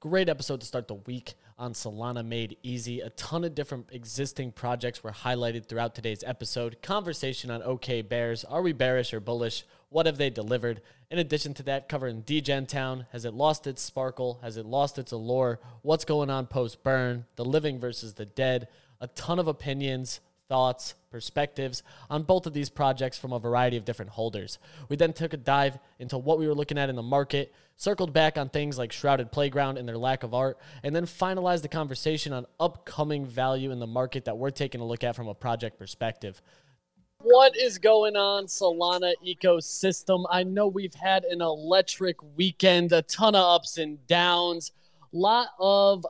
Great episode to start the week on Solana Made Easy. A ton of different existing projects were highlighted throughout today's episode. Conversation on OK Bears. Are we bearish or bullish? What have they delivered? In addition to that, covering Degen Town. Has it lost its sparkle? Has it lost its allure? What's going on post burn? The living versus the dead. A ton of opinions, thoughts, perspectives on both of these projects from a variety of different holders. We then took a dive into what we were looking at in the market, circled back on things like Shrouded Playground and their lack of art, and then finalized the conversation on upcoming value in the market that we're taking a look at from a project perspective. What is going on, Solana ecosystem? I know we've had an electric weekend, a ton of ups and downs, lot of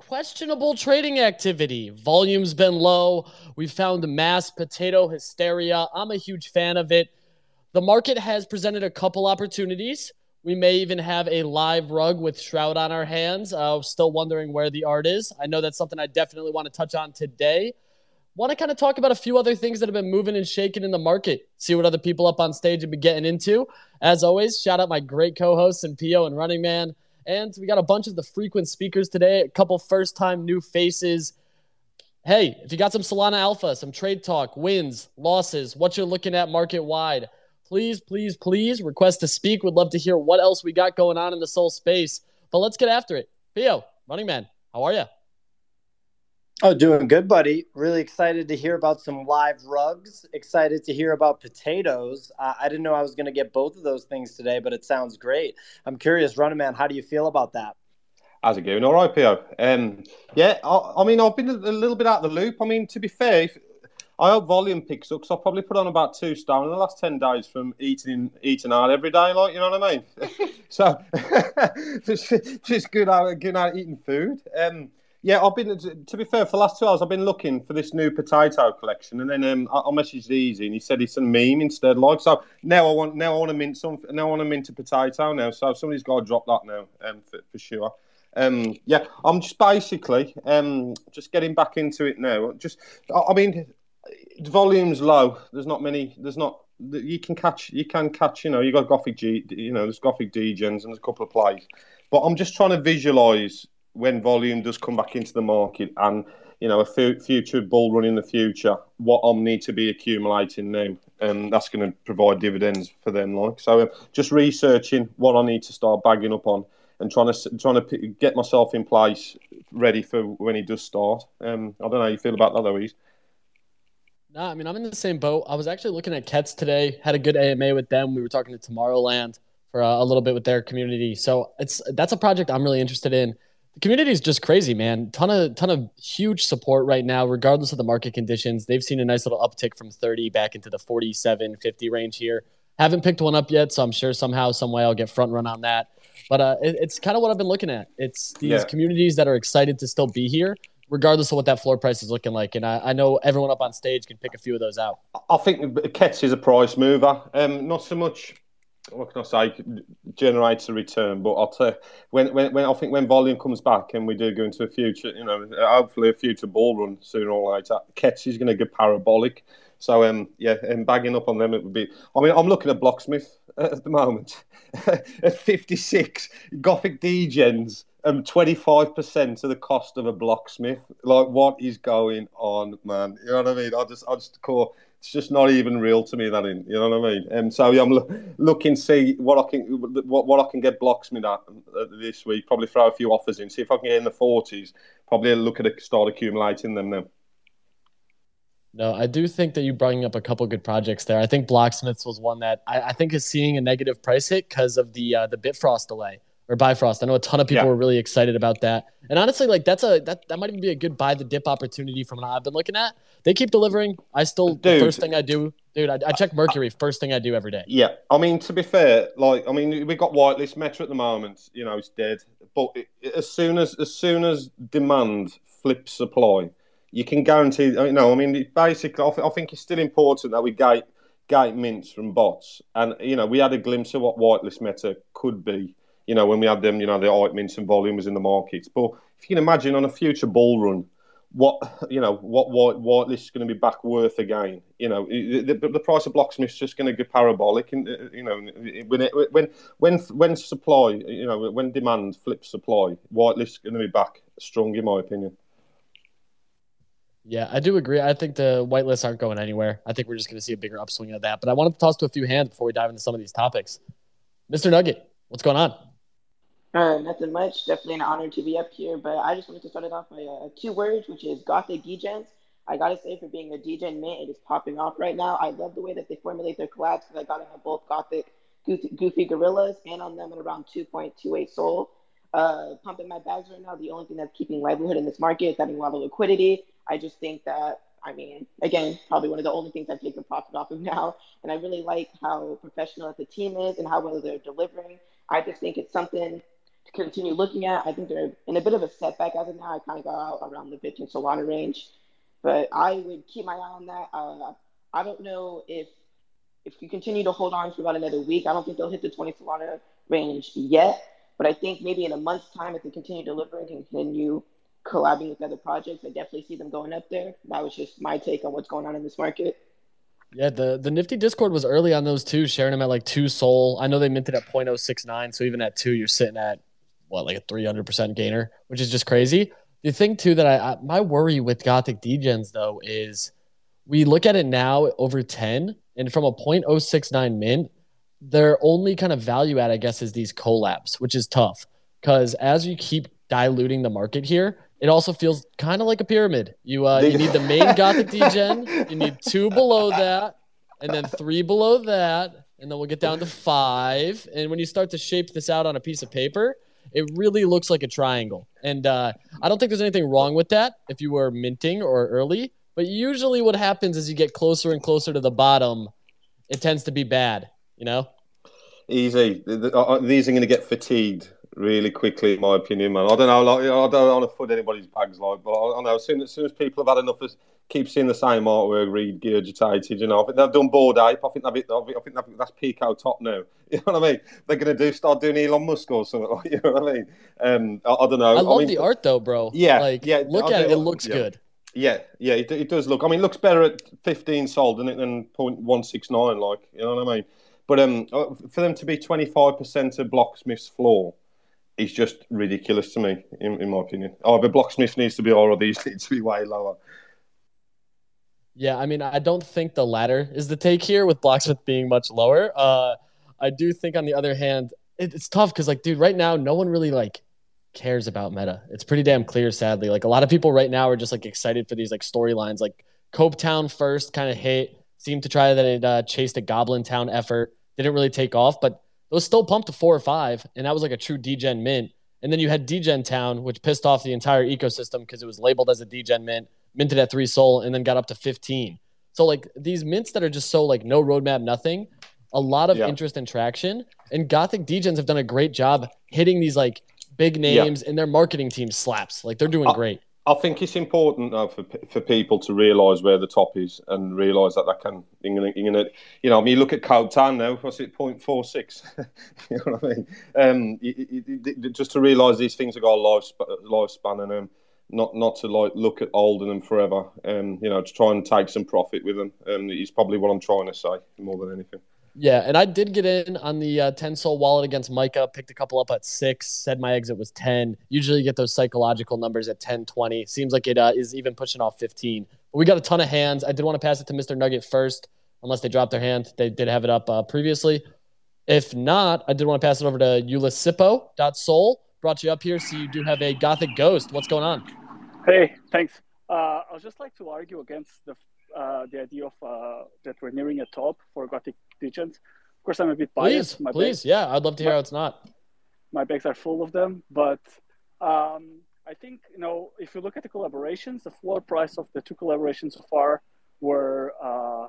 questionable trading activity. Volume's been low. We found mass potato hysteria. I'm a huge fan of it. The market has presented a couple opportunities. We may even have a live rug with Shroud on our hands. Uh, still wondering where the art is. I know that's something I definitely want to touch on today. Want to kind of talk about a few other things that have been moving and shaking in the market. See what other people up on stage have been getting into. As always, shout out my great co-hosts and PO and Running Man. And we got a bunch of the frequent speakers today, a couple first time new faces. Hey, if you got some Solana Alpha, some trade talk, wins, losses, what you're looking at market wide, please, please, please request to speak. Would love to hear what else we got going on in the Sol space. But let's get after it. Theo, running man, how are you? Oh, doing good, buddy. Really excited to hear about some live rugs. Excited to hear about potatoes. Uh, I didn't know I was going to get both of those things today, but it sounds great. I'm curious, Running Man, how do you feel about that? How's it going? All right, Pio. Um, yeah, I, I, mean, I've been a, a, little bit out of the loop. I mean, to be fair, if, I hope volume picks up. So I've probably put on about two stone in the last ten days from eating eating out every day. Like you know what I mean. so just just good out good out eating food. Um, yeah, I've been. To be fair, for the last two hours, I've been looking for this new potato collection, and then um, I, I messaged Easy, and he said it's a meme instead. Like, so now I want now I want to mint some. Now I want to mint a potato now. So somebody's got to drop that now, um, for, for sure. Um, yeah, I'm just basically um, just getting back into it now. Just, I, I mean, the volume's low. There's not many. There's not. You can catch. You can catch. You know, you got Gothic G. You know, there's Gothic Degens and there's a couple of plays. But I'm just trying to visualize when volume does come back into the market and you know a f- future bull run in the future, what I need to be accumulating now, and that's going to provide dividends for them. Like so, uh, just researching what I need to start bagging up on and trying to trying to p- get myself in place ready for when he does start. Um, I don't know how you feel about that, though. Louise. No, I mean I'm in the same boat. I was actually looking at Kets today. Had a good AMA with them. We were talking to Tomorrowland for uh, a little bit with their community. So it's that's a project I'm really interested in the community is just crazy, man. Ton of ton of huge support right now, regardless of the market conditions. They've seen a nice little uptick from 30 back into the 47, 50 range here. Haven't picked one up yet, so I'm sure somehow, some way, I'll get front run on that. But uh, it, it's kind of what I've been looking at. It's these yeah. communities that are excited to still be here, regardless of what that floor price is looking like. And I, I, know everyone up on stage can pick a few of those out. I think Kets is a price mover. Um, not so much what can I say, generates a return. But I'll tell when, when, when I think when volume comes back and we do go into a future, you know, hopefully a future ball run sooner or later, Kets is going to get parabolic. So um, yeah, and bagging up on them it would be. I mean, I'm looking at Blocksmith at the moment at 56 Gothic Degens um, 25% of the cost of a blocksmith. Like, what is going on, man? You know what I mean? I just, I just call it's just not even real to me. That in, you know what I mean? And um, so yeah, I'm lo- looking see what I can what, what I can get blocksmith at uh, this week. Probably throw a few offers in, see if I can get in the 40s. Probably look at it, start accumulating them now. No, I do think that you bringing up a couple good projects there. I think Blocksmiths was one that I, I think is seeing a negative price hit because of the uh, the Bitfrost delay or Bifrost. I know a ton of people yeah. were really excited about that. And honestly, like that's a that, that might even be a good buy the dip opportunity from what I've been looking at. They keep delivering. I still dude, the first thing I do, dude, I, I, check Mercury first thing I do every day. Yeah, I mean to be fair, like I mean we got whitelist Meta at the moment. You know it's dead, but it, as soon as as soon as demand flips supply you can guarantee. Uh, you know, I mean, basically, I, think it's still important that we gate gate mints from bots, and you know, we had a glimpse of what whitelist meta could be. You know, when we had them, you know, the white mints and volume was in the markets. But if you can imagine on a future bull run, what you know what white whitelist is going to be back worth again. You know, the, the, price of Blocksmith's just going to go parabolic, and uh, you know when it, when when when supply, you know, when demand flips supply, whitelist is going to be back strong, in my opinion. Yeah, I do agree. I think the whitelists aren't going anywhere. I think we're just going to see a bigger upswing of that. But I wanted to toss to a few hands before we dive into some of these topics. Mr. Nugget, what's going on? Uh, nothing much. Definitely an honor to be up here. But I just wanted to start it off by uh, two words, which is Gothic Degens. I gotta say, for being a Degen mint, it is popping off right now. I love the way that they formulate their collabs because I got them on both Gothic Goofy, Gorillas and on them at around 2.28 SOL. Uh, pumping my bags right now. The only thing that's keeping livelihood in this market is having a lot of liquidity. I just think that, I mean, again, probably one of the only things I've taken profit off of now. And I really like how professional that the team is and how well they're delivering. I just think it's something to continue looking at. I think they're in a bit of a setback as of now. I kind of go out around the 15 Solana range, but I would keep my eye on that. Uh, I don't know if if you continue to hold on for about another week, I don't think they'll hit the 20 Solana range yet. But I think maybe in a month's time, if they continue delivering and continue collabing with other projects, I definitely see them going up there. That was just my take on what's going on in this market. Yeah, the, the Nifty Discord was early on those two, sharing them at like two SOL. I know they minted at 0.069, so even at two, you're sitting at what like a 300% gainer, which is just crazy. The thing too that I, I my worry with Gothic Degens though is we look at it now over 10 and from a 0.069 mint, their only kind of value add, I guess, is these collabs, which is tough because as you keep diluting the market here, it also feels kind of like a pyramid. You uh, you need the main Gothic Degen, you need two below that, and then three below that, and then we'll get down to five. And when you start to shape this out on a piece of paper, it really looks like a triangle. And uh, I don't think there's anything wrong with that if you were minting or early. But usually, what happens is you get closer and closer to the bottom, it tends to be bad. You know. Easy. Uh, uh, these are going to get fatigued really quickly, in my opinion, man. I don't know. Like, I don't want to foot anybody's bags, like, but I, I know as soon, as soon as people have had enough of keep seeing the same artwork regurgitated. You know, I think they've done Bored Ape. I think I think that's Pico top now. You know what I mean? They're going to do start doing Elon Musk or something. Like, You know what I mean? Um, I, I don't know. I love I mean, the art though, bro. Yeah, like yeah. Look at it; it looks yeah. good. Yeah, yeah, it, it does look. I mean, it looks better at 15 sold than it than 0.169. Like, you know what I mean? But um, uh, for them to be 25% of Blocksmith's floor is just ridiculous to me, in, in my opinion. Either Blocksmith needs to be or these need to be way lower. Yeah, I mean, I don't think the latter is the take here, with Blocksmith being much lower. Uh, I do think, on the other hand, it, it's tough because, like, dude, right now, no one really like cares about meta. It's pretty damn clear, sadly. Like, a lot of people right now are just like excited for these like storylines. Like, Copetown first kind of hit, seemed to try that it uh, chased a Goblin Town effort, didn't really take off, but it was still pumped to four or five, and that was like a true degen mint. And then you had Degen Town, which pissed off the entire ecosystem because it was labeled as a degen mint, minted at three Sol, and then got up to 15. So like these mints that are just so like no roadmap, nothing, a lot of Yeah. interest and traction. And Gothic Degens have done a great job hitting these like big names, and their marketing team slaps. Like they're doing Uh, great. I think it's important though for for people to realise where the top is and realise that that can you know I mean look at Coke Town now what's it 0.46 you know what I mean um you, you, you- just to realise these things have got a life lifespan and um not not to like look at holding them forever um you know to try and take some profit with them um is probably what I'm trying to say more than anything. Yeah, and I did get in on the uh, 10 Sol wallet against Micah, picked a couple up at six, said my exit was 10. Usually get those psychological numbers at 10, 20. Seems like it uh, is even pushing off 15. But we got a ton of hands. I did want to pass it to Mr. Nugget first, unless they dropped their hand. They did have it up uh, previously. If not, I did want to pass it over to Ulysippo.sol. Brought you up here, so you do have a Gothic Ghost. What's going on? Hey, thanks. Uh, I would just like to argue against the uh, the idea of uh, that we're nearing a top for Gothic Degens. Of course, I'm a bit Please, biased. My please. Yeah, I'd love to hear my- how it's not. my bags are full of them. But um, I think you know if you look at the collaborations, the floor price of the two collaborations so far were uh,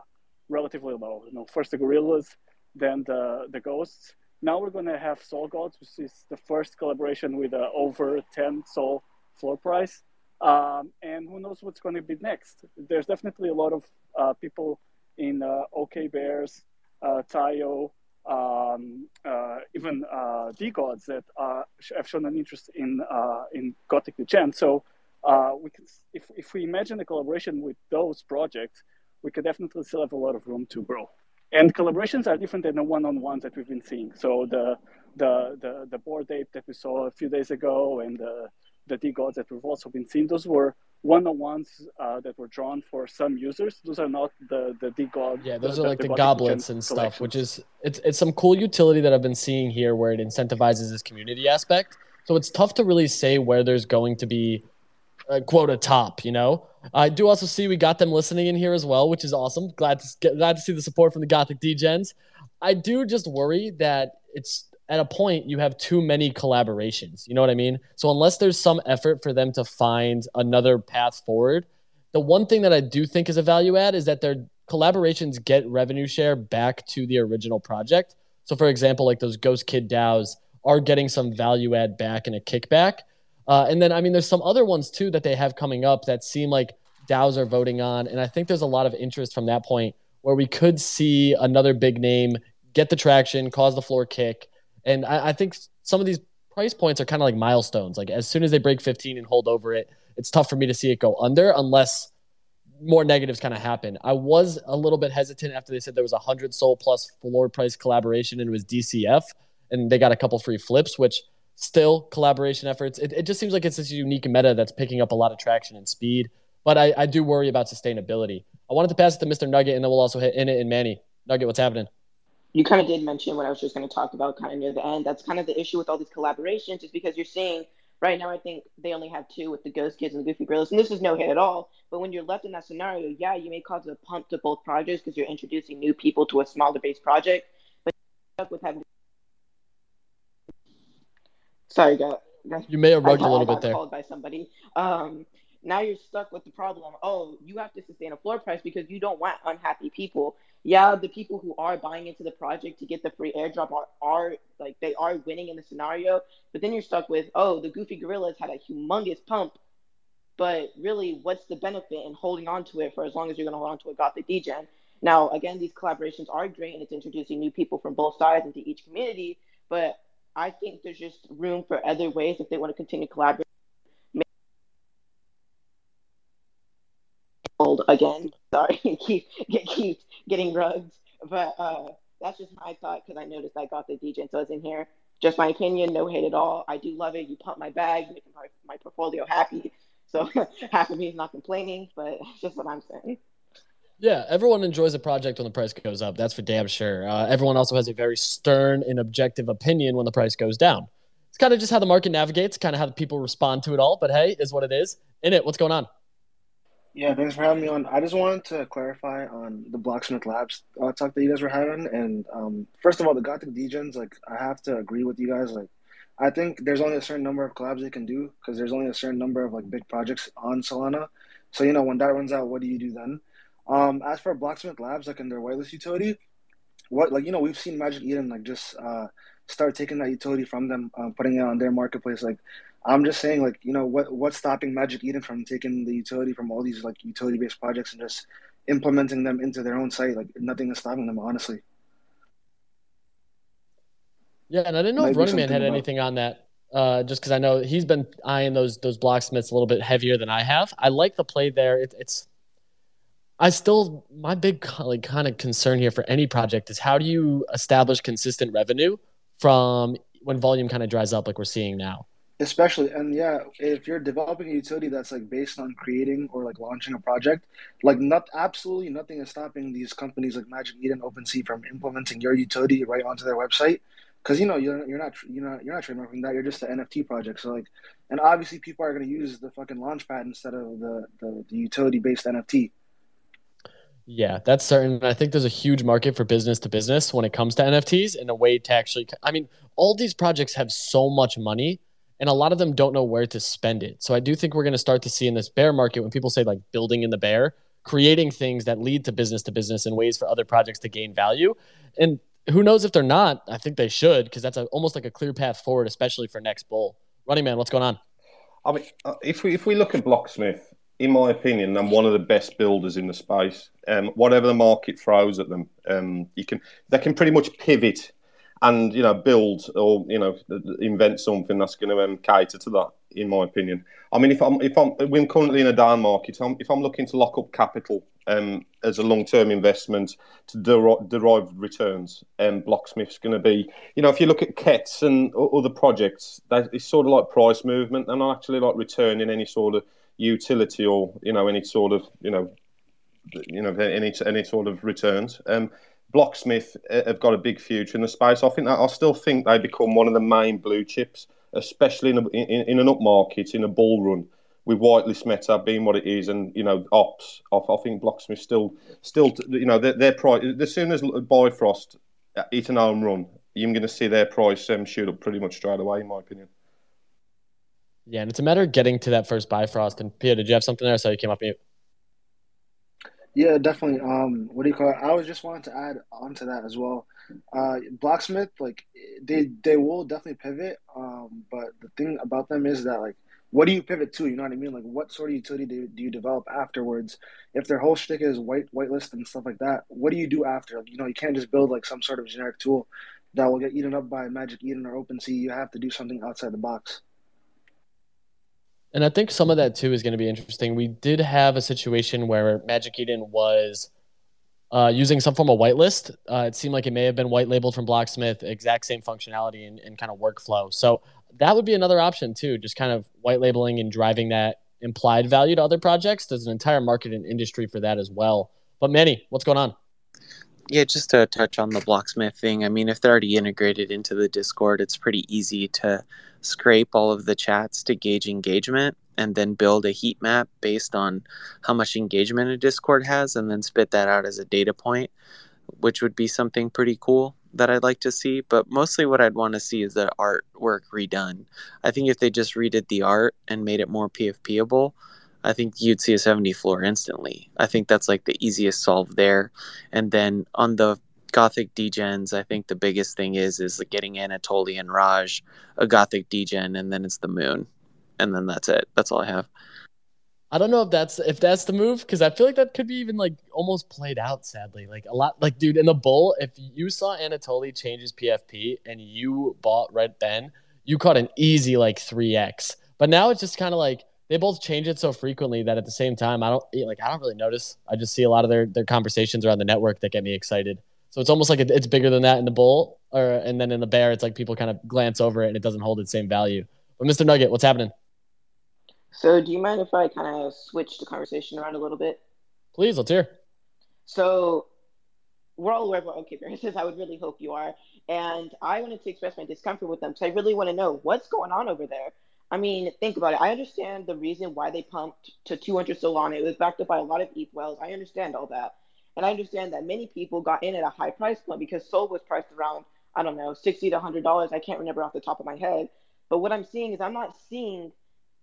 relatively low. You know, first the gorillas, then the the ghosts. Now we're going to have SolGods, which is the first collaboration with a over 10 Soul floor price. Um, and who knows what's going to be next? There's definitely a lot of uh, people in uh, OK Bears, uh, Taiyo, um, uh, even uh, DeGods that uh, have shown an interest in uh, in Gothic Degen. So we can if if we imagine a collaboration with those projects, we could definitely still have a lot of room to grow. And collaborations are different than the one-on-ones that we've been seeing. So the the the, the Bored Ape that we saw a few days ago and the the DeGods that we've also been seeing, those were one-on-ones uh, that were drawn for some users. Those are not the the DeGod. Yeah, those the, are like the, the, goblets and stuff, which is it's it's some cool utility that I've been seeing here where it incentivizes this community aspect. So it's tough to really say where there's going to be a quota top, you know. I do also see we got them listening in here as well, which is awesome. Glad to glad to see the support from the Gothic Degens. I do just worry that it's at a point you have too many collaborations. You know what I mean? So unless there's some effort for them to find another path forward, the one thing that I do think is a value add is that their collaborations get revenue share back to the original project. So for example, like those Ghost Kid DAOs are getting some value add back and a kickback. Uh, and then I mean, there's some other ones too that they have coming up that seem like DAOs are voting on, and I think there's a lot of interest from that point where we could see another big name get the traction, cause the floor kick, and I, I think some of these price points are kind of like milestones. Like as soon as they break 15 and hold over it, it's tough for me to see it go under unless more negatives kind of happen. I was a little bit hesitant after they said there was a hundred Sol plus floor price collaboration and it was DCF, and they got a couple free flips, which still collaboration efforts. It, it just seems like it's this unique meta that's picking up a lot of traction and speed. But I, I do worry about sustainability. I wanted to pass it to Mr. Nugget, and then we'll also hit in it and Manny. Nugget, what's happening? You kind of did mention what I was just going to talk about kind of near the end. That's kind of the issue with all these collaborations, is because you're seeing right now, I think they only have two with the Ghost Kids and the Goofy Gorillas, and this is no hit at all. But when you're left in that scenario, yeah, you may cause a pump to both projects because you're introducing new people to a smaller base project, but stuck with having. Sorry, guys. You may have rugged a little bit there. Called by somebody. Um, now you're stuck with the problem. Oh, you have to sustain a floor price because you don't want unhappy people yeah, the people who are buying into the project to get the free airdrop are, are like they are winning in the scenario. But then you're stuck with, oh, the Goofy Gorillas had a humongous pump, but really, what's the benefit in holding on to it for as long as you're going to hold on to a Gothic Degen? Now, again, these collaborations are great and it's introducing new people from both sides into each community, but I think there's just room for other ways if they want to continue collaborating again. Sorry, keep keep getting rugs, but uh, that's just my thought because I noticed I got the DJ so it's in here. Just my opinion, no hate at all. I do love it. You pump my bag, making my, my portfolio happy. So half of me is not complaining, but just what I'm saying. Yeah, everyone enjoys a project when the price goes up. That's for damn sure. Uh, everyone also has a very stern and objective opinion when the price goes down. It's kind of just how the market navigates, kind of how the people respond to it all. But hey, is what it is. In it, what's going on? Yeah, thanks for having me on. I just wanted to clarify on the Blocksmith Labs uh, talk that you guys were having. And um, first of all, the Gothic Degens, like, I have to agree with you guys. Like, I think there's only a certain number of collabs they can do because there's only a certain number of like big projects on Solana. So you know, when that runs out, what do you do then? Um, as for Blocksmith Labs, like in their whitelist utility, what like you know we've seen Magic Eden like just uh, start taking that utility from them, uh, putting it on their marketplace. Like I'm just saying, like, you know, what what's stopping Magic Eden from taking the utility from all these like utility based projects and just implementing them into their own site? Like, nothing is stopping them, honestly. Yeah, and I didn't know Might if Running Man had about... anything on that. Uh, just because I know he's been eyeing those those blocksmiths a little bit heavier than I have. I like the play there. It, it's I still my big like kind of concern here for any project is how do you establish consistent revenue from when volume kind of dries up like we're seeing now. Especially, and yeah, if you're developing a utility that's like based on creating or like launching a project, like not absolutely nothing is stopping these companies like Magic Eden, OpenSea from implementing your utility right onto their website. Because you know you're you're not you're not you're not trademarking that. You're just an NFT project. So like, and obviously people are going to use the fucking launchpad instead of the the, the utility based NFT. Yeah, that's certain. I think there's a huge market for business to business when it comes to NFTs and a way to actually. I mean, all these projects have so much money and a lot of them don't know where to spend it. So I do think we're going to start to see in this bear market when people say like building in the bear, creating things that lead to business to business and ways for other projects to gain value. And who knows if they're not? I think they should because that's a, almost like a clear path forward, especially for next bull. Running man, what's going on? I mean, uh, if we if we look at Blocksmith, in my opinion, I'm one of the best builders in the space. Um, whatever the market throws at them, um, you can they can pretty much pivot and you know build or you know invent something that's going to um, cater to that. In my opinion, I mean, if I'm if I'm we're currently in a down market, I'm, if I'm looking to lock up capital um, as a long term investment to der- derive returns, um, Blocksmith's going to be, you know, if you look at Kets and other projects, that it's sort of like price movement. and not actually like returning any sort of utility or you know any sort of you know you know any any sort of returns. Um, Blocksmith uh, have got a big future in the space. I think that, I still think they become one of the main blue chips, especially in, a, in, in an up market, in a bull run, with Whitelist Meta being what it is, and you know ops. I, I think Blocksmith still, still, you know, their, price. As soon as Bifrost hit an home run, you're going to see their price um, shoot up pretty much straight away, in my opinion. Yeah, and it's a matter of getting to that first Bifrost. And Peter, did you have something there? So you came up mute. Yeah, definitely. Um, what do you call it? I was just wanting to add onto that as well. Uh, Blocksmith, like they they will definitely pivot. Um, but the thing about them is that like, what do you pivot to? You know what I mean? Like, what sort of utility do, do you develop afterwards? If their whole shtick is white whitelist and stuff like that, what do you do after? Like, you know, you can't just build like some sort of generic tool that will get eaten up by Magic Eden or OpenSea. You have to do something outside the box. And I think some of that too is going to be interesting. We did have a situation where Magic Eden was uh, using some form of whitelist. Uh, it seemed like it may have been white labeled from Blocksmith, exact same functionality and, and kind of workflow. So that would be another option too, just kind of white labeling and driving that implied value to other projects. There's an entire market and industry for that as well. But Manny, what's going on? Yeah, just to touch on the Blocksmith thing. I mean, if they're already integrated into the Discord, it's pretty easy to scrape all of the chats to gauge engagement and then build a heat map based on how much engagement a Discord has and then spit that out as a data point, which would be something pretty cool that I'd like to see. But mostly what I'd want to see is the artwork redone. I think if they just redid the art and made it more PFPable, I think you'd see a 70 floor instantly. I think that's like the easiest solve there. And then on the Gothic degens, I think the biggest thing is is getting Anatoly and Raj a Gothic degen, and then it's the moon, and then that's it. That's all I have. I don't know if that's if that's the move because I feel like that could be even like almost played out. Sadly, like a lot, like dude in the bull, if you saw Anatoly change his PFP and you bought Red Ben, you caught an easy like three x. But now it's just kind of like they both change it so frequently that at the same time, I don't eh, like I don't really notice. I just see a lot of their their conversations around the network that get me excited. So it's almost like it's bigger than that in the bull, or and then in the bear, it's like people kind of glance over it and it doesn't hold its same value. But Mr. Nugget, what's happening? So do you mind if I kind of switch the conversation around a little bit? Please, let's hear. So we're all aware of what OK Bear says. I would really hope you are. And I wanted to express my discomfort with them because I really want to know what's going on over there. I mean, think about it. I understand the reason why they pumped to 200 Solana. It was backed up by a lot of ETH wells. I understand all that. And I understand that many people got in at a high price point because Sol was priced around, I don't know, 60 to $100. I can't remember off the top of my head. But what I'm seeing is I'm not seeing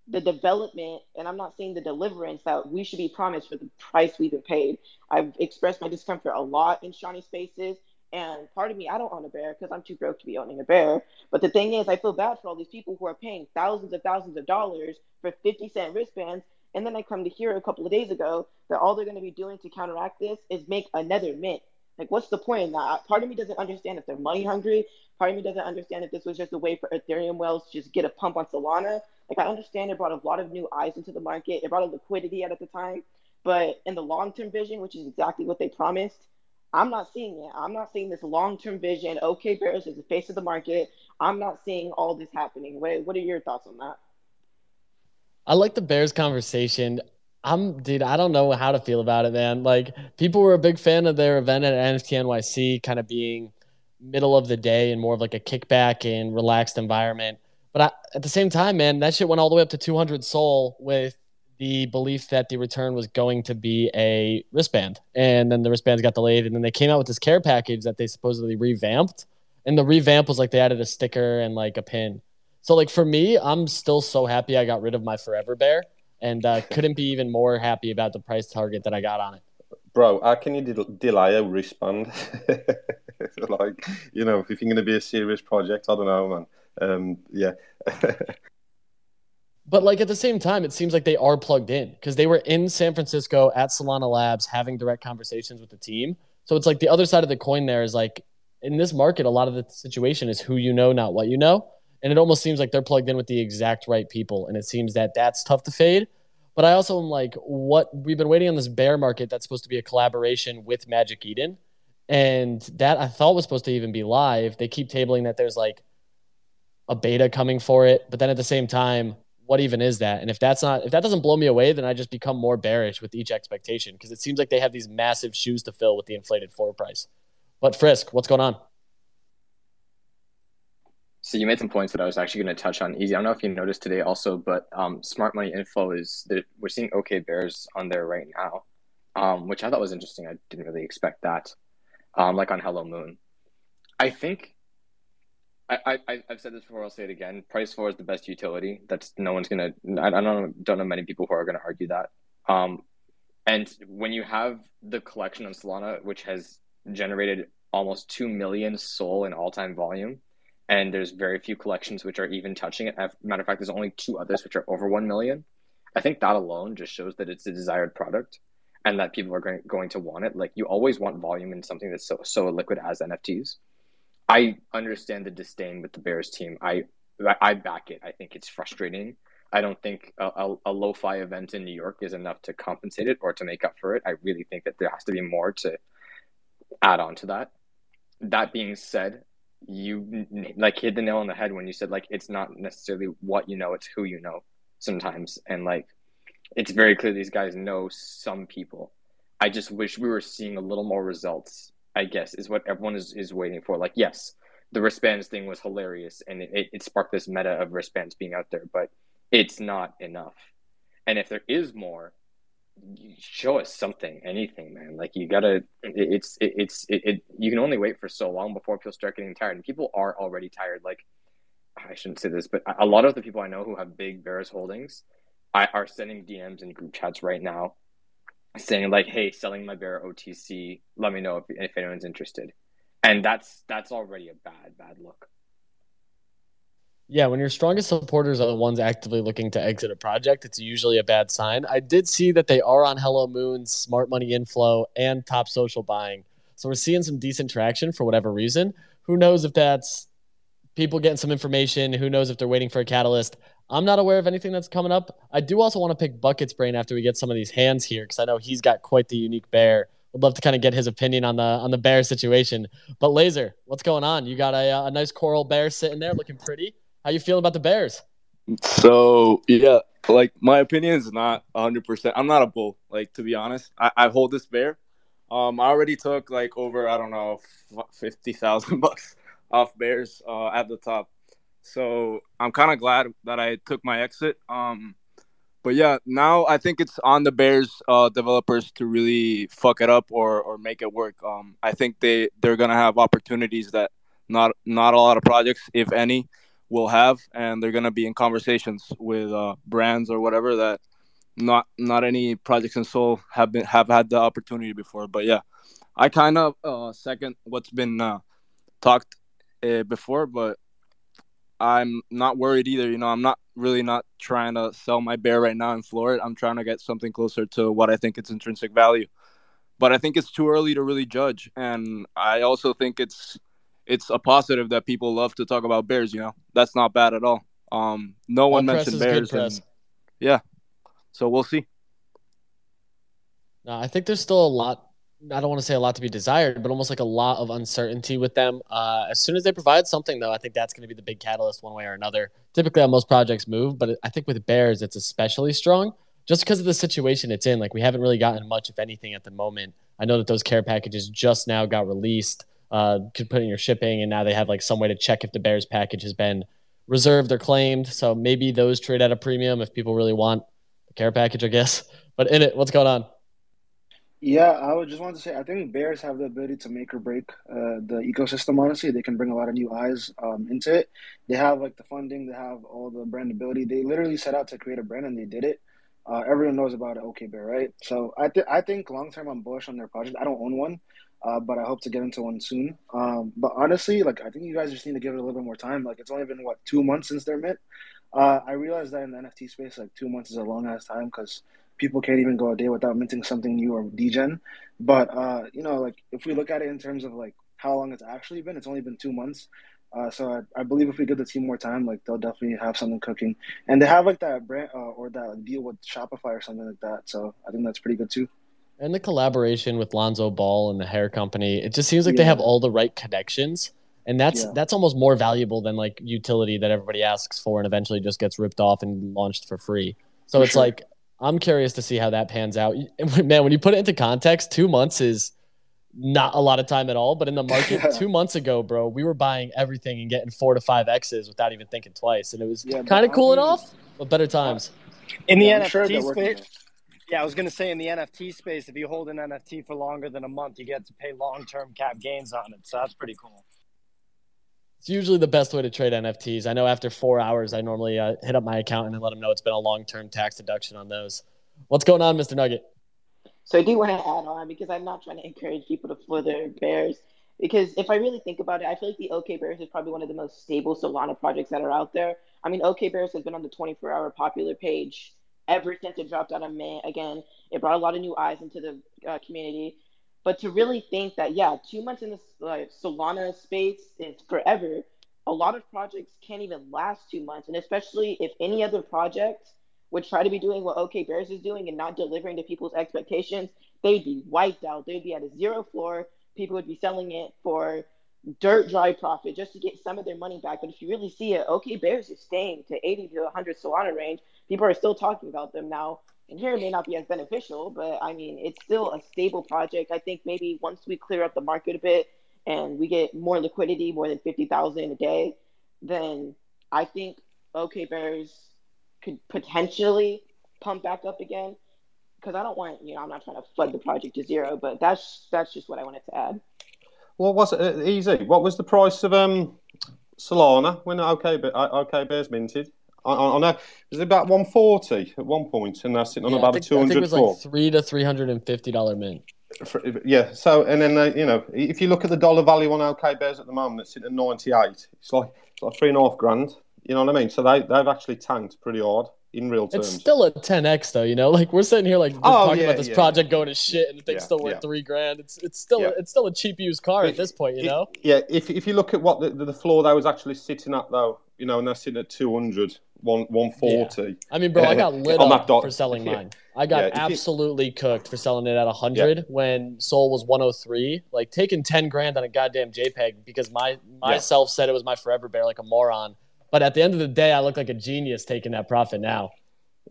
the development and I'm not seeing the deliverance that we should be promised for the price we've been paid. I've expressed my discomfort a lot in Shawnee spaces. And part of me, I don't own a bear because I'm too broke to be owning a bear. But the thing is, I feel bad for all these people who are paying thousands and thousands of dollars for 50 cent wristbands and then I come to hear a couple of days ago that all they're going to be doing to counteract this is make another mint. Like, what's the point in that? Part of me doesn't understand if they're money hungry. Part of me doesn't understand if this was just a way for Ethereum wells to just get a pump on Solana. Like, I understand it brought a lot of new eyes into the market. It brought a liquidity out at the time. But in the long term vision, which is exactly what they promised, I'm not seeing it. I'm not seeing this long term vision. OK Bears is the face of the market. I'm not seeing all this happening. What, what are your thoughts on that? I like the Bears conversation. I'm, dude, I don't know how to feel about it, man. Like, people were a big fan of their event at NFT NYC, kind of being middle of the day and more of like a kickback and relaxed environment. But I, at the same time, man, that shit went all the way up to 200 Sol with the belief that the return was going to be a wristband. And then the wristbands got delayed. And then they came out with this care package that they supposedly revamped. And the revamp was like they added a sticker and like a pin. So like for me, I'm still so happy I got rid of my Forever Bear, and uh, couldn't be even more happy about the price target that I got on it. Bro, how can you de- delay a wristband? like, you know, if you're going to be a serious project, I don't know, man. Um, yeah. but like at the same time, it seems like they are plugged in because they were in San Francisco at Solana Labs having direct conversations with the team. So it's like the other side of the coin there is like in this market, a lot of the situation is who you know, not what you know. And it almost seems like they're plugged in with the exact right people. And it seems that that's tough to fade. But I also am like, what we've been waiting on this bear market that's supposed to be a collaboration with Magic Eden. And that I thought was supposed to even be live. They keep tabling that there's like a beta coming for it. But then at the same time, what even is that? And if that's not, if that doesn't blow me away, then I just become more bearish with each expectation because it seems like they have these massive shoes to fill with the inflated floor price. But Frisk, what's going on? So you made some points that I was actually going to touch on easy. I don't know if you noticed today also, but um, smart money inflow is that we're seeing OK Bears on there right now, um, which I thought was interesting. I didn't really expect that. Um, like on Hello Moon, I think I, I I've said this before. I'll say it again. Price floor is the best utility. That's no one's gonna. I, don't don't know many people who are gonna argue that. Um, and when you have the collection on Solana, which has generated almost two million SOL in all time volume and there's very few collections which are even touching it. matter of fact, there's only two others which are over one million. I think that alone just shows that it's a desired product and that people are going, going to want it. Like you always want volume in something that's so so liquid as NFTs. I understand the disdain with the Bears team. I I back it. I think it's frustrating. I don't think a, a, a lo-fi event in New York is enough to compensate it or to make up for it. I really think that there has to be more to add on to that. That being said, you like hit the nail on the head when you said like it's not necessarily what you know, it's who you know sometimes. And like it's very clear these guys know some people. I just wish we were seeing a little more results, I guess, is what everyone is, is waiting for. Like, yes, the wristbands thing was hilarious and it, it sparked this meta of wristbands being out there, but it's not enough. And if there is more, show us something, anything, man. Like you gotta, it's, it, it's, it, it, you can only wait for so long before people start getting tired, and people are already tired. Like I shouldn't say this, but a lot of the people I know who have big Bears holdings, I are sending DMs in group chats right now, saying like, "Hey, selling my bear OTC. Let me know if if anyone's interested." And that's that's already a bad bad look. Yeah, when your strongest supporters are the ones actively looking to exit a project, it's usually a bad sign. I did see that they are on Hello Moon's Smart Money Inflow and Top Social Buying. So we're seeing some decent traction for whatever reason. Who knows if that's people getting some information? Who knows if they're waiting for a catalyst? I'm not aware of anything that's coming up. I do also want to pick Bucket's brain after we get some of these hands here because I know he's got quite the unique bear. Would love to kind of get his opinion on the on the bear situation. But Laser, what's going on? You got a, a nice coral bear sitting there, looking pretty. How you feeling about the Bears? So yeah, like my opinion is not hundred percent. I'm not a bull. Like to be honest, I, I hold this bear. Um, I already took like over I don't know fifty thousand bucks off Bears uh, at the top. So I'm kind of glad that I took my exit. Um, but yeah, now I think it's on the Bears uh, developers to really fuck it up or or make it work. Um, I think they they're gonna have opportunities that not not a lot of projects, if any, will have, and they're gonna be in conversations with uh, brands or whatever that not not any projects in Sol have been have had the opportunity before. But yeah, I kind of uh, second what's been uh, talked uh, before, but I'm not worried either. You know, I'm not really not trying to sell my bear right now in Florida. I'm trying to get something closer to what I think its intrinsic value. But I think it's too early to really judge, and I also think it's it's a positive that people love to talk about Bears. You know, that's not bad at all. Um, no all one mentioned Bears. And, yeah, so we'll see. No, I think there's still a lot. I don't want to say a lot to be desired, but almost like a lot of uncertainty with them. Uh, as soon as they provide something, though, I think that's going to be the big catalyst one way or another. Typically, on most projects move, but I think with Bears, it's especially strong just because of the situation it's in. Like we haven't really gotten much, if anything, at the moment. I know that those care packages just now got released uh, could put in your shipping, and now they have like some way to check if the Bears package has been reserved or claimed. So maybe those trade at a premium if people really want the care package, I guess. But in it, what's going on? Yeah, I would just want to say I think Bears have the ability to make or break uh, the ecosystem. Honestly, they can bring a lot of new eyes um, into it. They have like the funding, they have all the brandability. They literally set out to create a brand and they did it. Uh, everyone knows about it. OK Bear, right? So I th- I think long term I'm bullish on their project. I don't own one, uh, but I hope to get into one soon. Um, but honestly, like I think you guys just need to give it a little bit more time. Like it's only been what two months since they're mint. Uh, I realize that in the NFT space, like two months is a long ass time because people can't even go a day without minting something new or degen. But uh, you know, like if we look at it in terms of like how long it's actually been. It's only been two months. Uh, so I, I, believe if we give the team more time, like they'll definitely have something cooking, and they have like that brand uh, or that deal with Shopify or something like that. So I think that's pretty good too. And the collaboration with Lonzo Ball and the hair company, it just seems like yeah. they have all the right connections, and that's yeah. that's almost more valuable than like utility that everybody asks for and eventually just gets ripped off and launched for free. So for it's sure. like I'm curious to see how that pans out. Man, when you put it into context, two months is not a lot of time at all. But in the market two months ago, bro, we were buying everything and getting four to five X's without even thinking twice. And it was yeah, kind of cooling off, but better times. In the yeah, NFT sure space, yeah, I was going to say in the NFT space, if you hold an NFT for longer than a month, you get to pay long term cap gains on it. So that's pretty cool. It's usually the best way to trade NFTs. I know after four hours, I normally uh, hit up my accountant and let them know it's been a long term tax deduction on those. What's going on, Mr. Nugget? So I do want to add on because I'm not trying to encourage people to floor their bears. Because if I really think about it, I feel like the OK Bears is probably one of the most stable Solana projects that are out there. I mean, OK Bears has been on the 24 hour popular page ever since it dropped out of May. Again, it brought a lot of new eyes into the uh, community. But to really think that, yeah, two months in the uh, Solana space is forever, a lot of projects can't even last two months. And especially if any other project would try to be doing what OK Bears is doing and not delivering to people's expectations, they'd be wiped out. They'd be at a zero floor. People would be selling it for dirt dry profit just to get some of their money back. But if you really see it, OK Bears is staying to 80 to 100 Solana range. People are still talking about them now. And here it may not be as beneficial, but I mean, it's still a stable project. I think maybe once we clear up the market a bit and we get more liquidity, more than 50,000 a day, then I think OK Bears could potentially pump back up again. Because I don't want, you know, I'm not trying to flood the project to zero, but that's that's just what I wanted to add. What was it? Uh, easy. What was the price of um Solana when OK OK Bears minted? I, I know it was about 140 at one point, and that's sitting on yeah, about think, a 200. I think it was like three to 350 dollar mint. For, yeah. So and then uh, you know if you look at the dollar value on OK Bears at the moment, it's sitting at 98. It's like it's like three and a half grand. You know what I mean? So they they've actually tanked pretty hard in real terms. It's still a 10x though, you know. Like we're sitting here like oh, talking yeah, about this yeah. project going to shit and the thing's still worth three grand. It's it's still a, it's still a cheap used car at this point, you know. yeah, if if you look at what the, the floor that was actually sitting at though, you know, and they're sitting at 200, 140. I mean, bro, I got lit up dot, for selling mine. I got absolutely you, cooked for selling it at 100 when Sol was 103. Like taking 10 grand on a goddamn JPEG because my myself said it was my forever bear like a moron but at the end of the day, I look like a genius taking that profit now.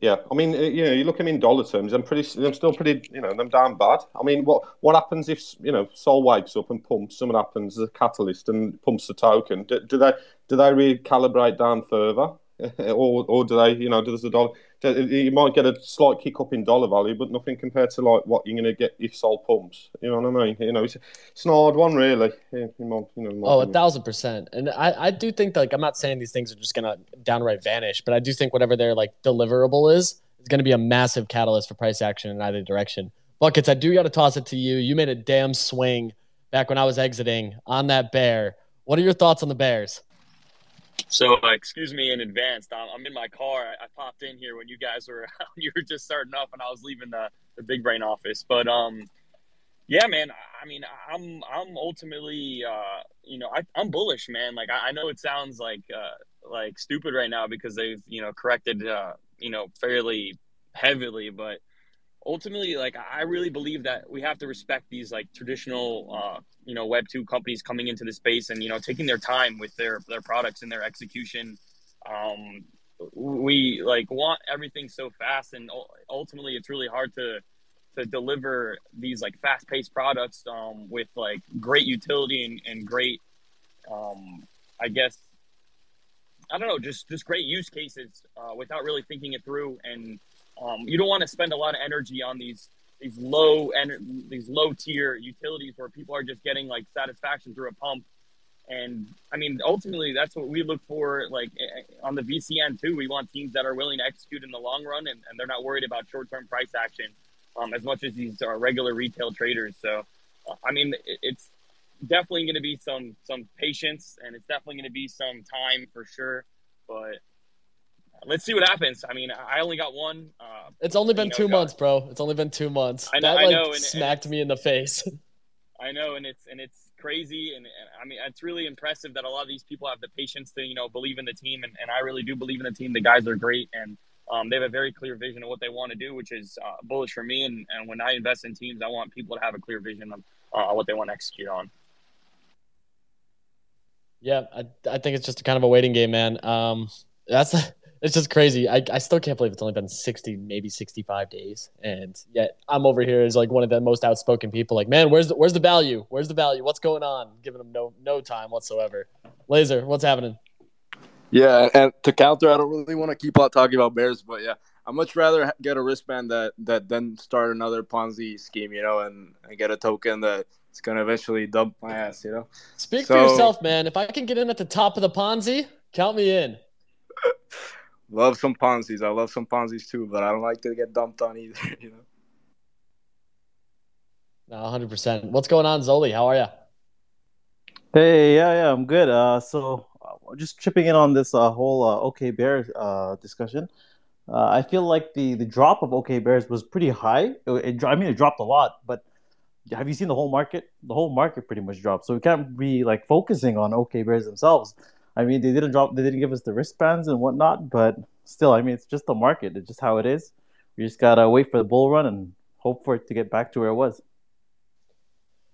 Yeah, I mean, uh, you know, you look at them in dollar terms. I'm pretty, I'm still pretty, you know, them damn bad. I mean, what what happens if you know Sol wakes up and pumps? Something happens as a catalyst and pumps the token. Do, do they do they recalibrate down further? or or do they, you know, does the dollar? You might get a slight kick up in dollar value, but nothing compared to like what you're going to get if Sol pumps. You know what I mean? You know, it's, it's an odd one, really. You know, oh, a thousand percent. And I, I do think that, like I'm not saying these things are just going to downright vanish, but I do think whatever their like deliverable is is going to be a massive catalyst for price action in either direction. Buckets, I do got to toss it to you. You made a damn swing back when I was exiting on that bear. What are your thoughts on the Bears? So, uh, excuse me in advance. I'm, I'm in my car. I, I, popped in here when you guys were you were just starting up, and I was leaving the, the big brain office. But um, yeah, man. I mean, I'm I'm ultimately uh, you know, I, I'm bullish, man. Like I, I know it sounds like uh, like stupid right now because they've you know corrected uh, you know fairly heavily, but ultimately, like I really believe that we have to respect these like traditional, uh, you know, Web two companies coming into the space and you know taking their time with their their products and their execution. Um, we like want everything so fast, and ultimately, it's really hard to to deliver these like fast paced products um, with like great utility and, and great, um, I guess, I don't know, just just great use cases uh, without really thinking it through and um, you don't want to spend a lot of energy on these these low and these low tier utilities where people are just getting like satisfaction through a pump. And I mean, ultimately, that's what we look for. Like eh, eh, on the VCN too, we want teams that are willing to execute in the long run, and, and they're not worried about short term price action um, as much as these are regular retail traders. So, I mean, it's definitely going to be some some patience, and it's definitely going to be some time for sure. But let's see what happens. I mean, I only got one. Uh, it's only been two months, bro. It's only been two months. I know. That, like, I know and, smacked and, me in the face. I know, and it's and it's crazy, and, and, I mean it's really impressive that a lot of these people have the patience to you know believe in the team, and, and I really do believe in the team. The guys are great, and um, they have a very clear vision of what they want to do, which is uh, bullish for me. And, and when I invest in teams, I want people to have a clear vision of uh, what they want to execute on. Yeah, I, I think it's just kind of a waiting game, man. Um, that's it's just crazy. I, I still can't believe it's only been 60, maybe 65 days. And yet I'm over here as like one of the most outspoken people. Like, man, where's the, where's the value? Where's the value? What's going on? Giving them no, no time whatsoever. Laser, what's happening? Yeah, and to counter, I don't really want to keep on talking about Bears, but yeah, I'd much rather get a wristband that that then start another Ponzi scheme, you know, and, and get a token that it's gonna eventually dump my ass, you know. Speak so, for yourself, man. If I can get in at the top of the Ponzi, count me in. love some Ponzi's. I love some Ponzi's too, but I don't like to get dumped on either, you know. No, 100%. What's going on, Zoli? How are you? Hey, yeah, yeah, I'm good. Uh, so uh, just chipping in on this uh, whole uh, Okay Bears uh, discussion. Uh, I feel like the the drop of Okay Bears was pretty high. It, it, I mean, it dropped a lot, but have you seen the whole market? The whole market pretty much dropped. So we can't be like focusing on Okay Bears themselves. I mean, they didn't drop, they didn't give us the wristbands and whatnot, but still, I mean, it's just the market. It's just how it is. We just gotta wait for the bull run and hope for it to get back to where it was.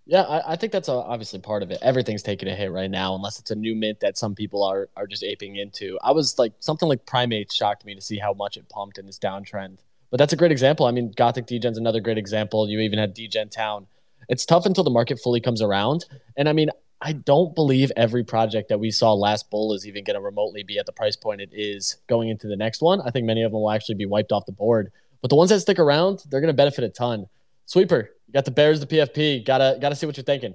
Yeah, I, I, think that's obviously part of it. Everything's taking a hit right now, unless it's a new mint that some people are are just aping into. I was like, something like Primates shocked me to see how much it pumped in this downtrend. But that's a great example. I mean, Gothic Degen's another great example. You even had Degen Town. It's tough until the market fully comes around. And I mean, I don't believe every project that we saw last bull is even going to remotely be at the price point it is going into the next one. I think many of them will actually be wiped off the board. But the ones that stick around, they're going to benefit a ton. Sweeper, you got the Bears, the PFP. Gotta gotta see what you're thinking.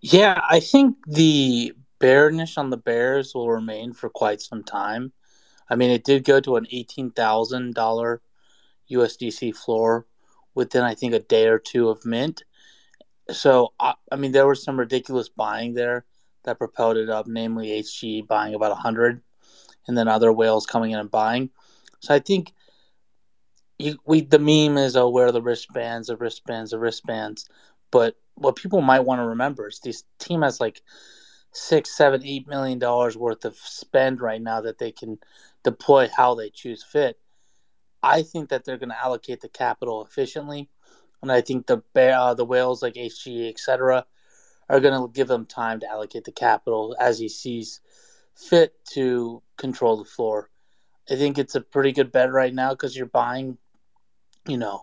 Yeah, I think the bearish on the Bears will remain for quite some time. I mean, it did go to an eighteen thousand dollar USDC floor within I think a day or two of mint. So I, I mean, there was some ridiculous buying there that propelled it up, namely HG buying about hundred, and then other whales coming in and buying. So I think you, we the meme is oh where are the wristbands, the wristbands, the wristbands. But what people might want to remember is this team has like six, seven, eight million dollars worth of spend right now that they can deploy how they choose fit. I think that they're going to allocate the capital efficiently, and I think the uh, the whales like HG, etc., are going to give them time to allocate the capital as he sees fit to control the floor. I think it's a pretty good bet right now because you're buying you know,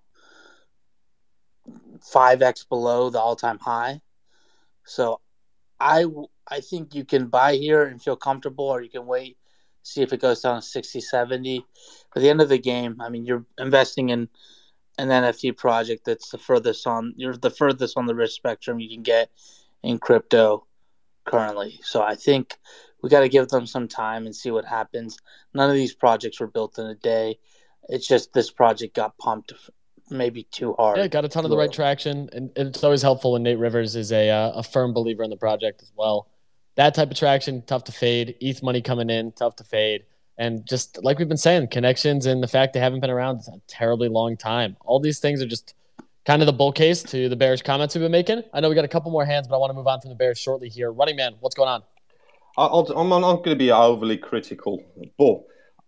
5x below the all-time high. So I I think you can buy here and feel comfortable or you can wait see if it goes down to 60 70 at the end of the game i mean you're investing in an nft project that's the furthest on you're the furthest on the risk spectrum you can get in crypto currently so i think we got to give them some time and see what happens none of these projects were built in a day it's just this project got pumped maybe too hard. Yeah, got a ton of the right traction, and, it's always helpful when Nate Rivers is a uh, a firm believer in the project as well. That type of traction, tough to fade. ETH money coming in, tough to fade. And just like we've been saying, connections and the fact they haven't been around a terribly long time. All these things are just kind of the bull case to the Bears comments we've been making. I know we got a couple more hands, but I want to move on from the Bears shortly here. Running man, what's going on? i am not going to be overly critical, but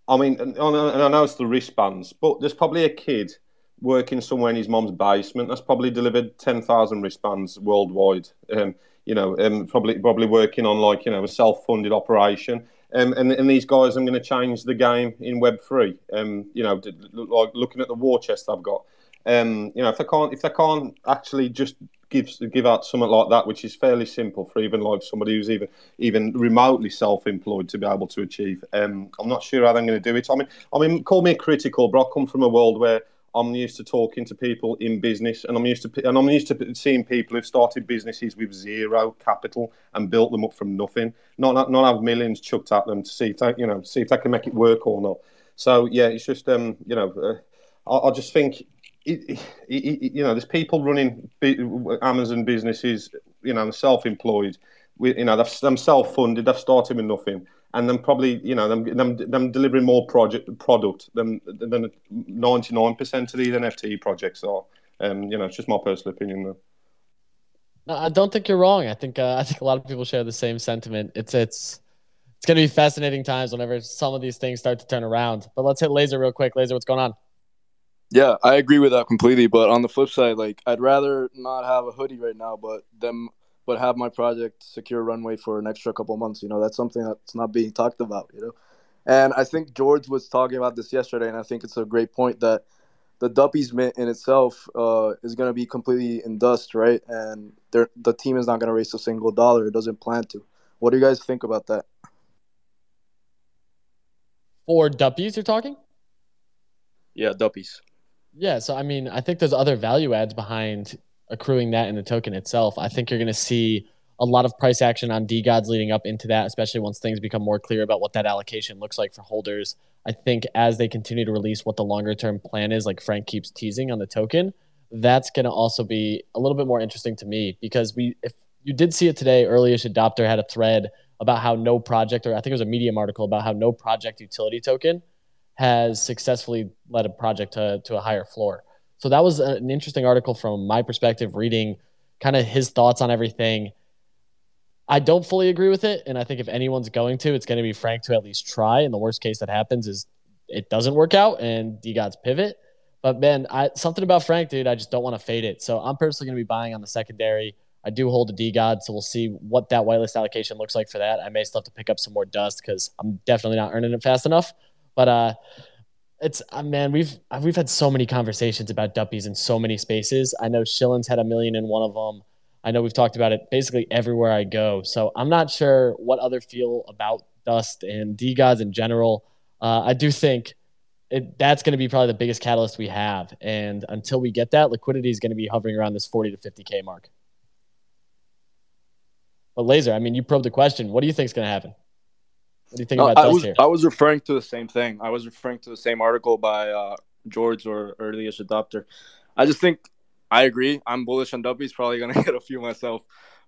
I mean, and I know it's the wristbands, but there's probably a kid working somewhere in his mom's basement that's probably delivered 10,000 wristbands worldwide. Um, you know, um, probably probably working on like you know a self-funded operation. Um, and, and these guys, I'm going to change the game in Web three. Um, you know, like looking at the war chest I've got. Um, you know, if they can't if they can't actually just give give out something like that, which is fairly simple for even like somebody who's even even remotely self-employed to be able to achieve. Um, I'm not sure how they're going to do it. I mean, I mean, call me a critical, but I come from a world where I'm used to talking to people in business, and I'm used to and I'm used to seeing people who've started businesses with zero capital and built them up from nothing. Not not have millions chucked at them to see if they, you know see if they can make it work or not. So yeah, it's just um you know uh, I, I just think it, it, it, you know, there's people running Amazon businesses, you know, self-employed. With, you know, they've, them self-funded. They've started with nothing, and then probably, you know, them, them, them delivering more project product than than 99% of these NFT projects are. Um, you know, it's just my personal opinion, though. No, I don't think you're wrong. I think uh, I think a lot of people share the same sentiment. It's it's it's going to be fascinating times whenever some of these things start to turn around. But let's hit laser real quick. Laser, what's going on? Yeah, I agree with that completely. But on the flip side, like I'd rather not have a hoodie right now, but them, but have my project secure runway for an extra couple months. You know, that's something that's not being talked about. You know, and I think George was talking about this yesterday, and I think it's a great point that the Duppies mint in itself uh, is going to be completely in dust, right? And the team is not going to raise a single dollar. It doesn't plan to. What do you guys think about that? For Duppies, you're talking? Yeah, Duppies. Yeah, so I mean, I think there's other value adds behind accruing that in the token itself. I think you're going to see a lot of price action on DeGods leading up into that, especially once things become more clear about what that allocation looks like for holders. I think as they continue to release what the longer term plan is, like Frank keeps teasing on the token, that's going to also be a little bit more interesting to me because we, if you did see it today, earliest adopter had a thread about how no project, or I think it was a Medium article about how no project utility token has successfully led a project to, to a higher floor. So that was an interesting article from my perspective, reading kind of his thoughts on everything. I don't fully agree with it. And I think if anyone's going to, it's going to be Frank to at least try. And the worst case that happens is it doesn't work out and DeGod's pivot. But man, I, something about Frank, dude, I just don't want to fade it. So I'm personally going to be buying on the secondary. I do hold a DeGod, so we'll see what that whitelist allocation looks like for that. I may still have to pick up some more dust because I'm definitely not earning it fast enough. But uh, it's uh, man, we've uh, we've had so many conversations about duppies in so many spaces. I know Shillin's had a million in one of them. I know we've talked about it basically everywhere I go. So I'm not sure what other feel about dust and DeGods in general. Uh, I do think it, that's going to be probably the biggest catalyst we have. And until we get that, liquidity is going to be hovering around this 40 to 50K mark. But Laser, I mean, you probed the question. What do you think is going to happen? What do you think no, about I was here? I was referring to the same thing. I was referring to the same article by uh, George or earliest adopter. I just think I agree. I'm bullish on Duppies. Probably gonna get a few myself,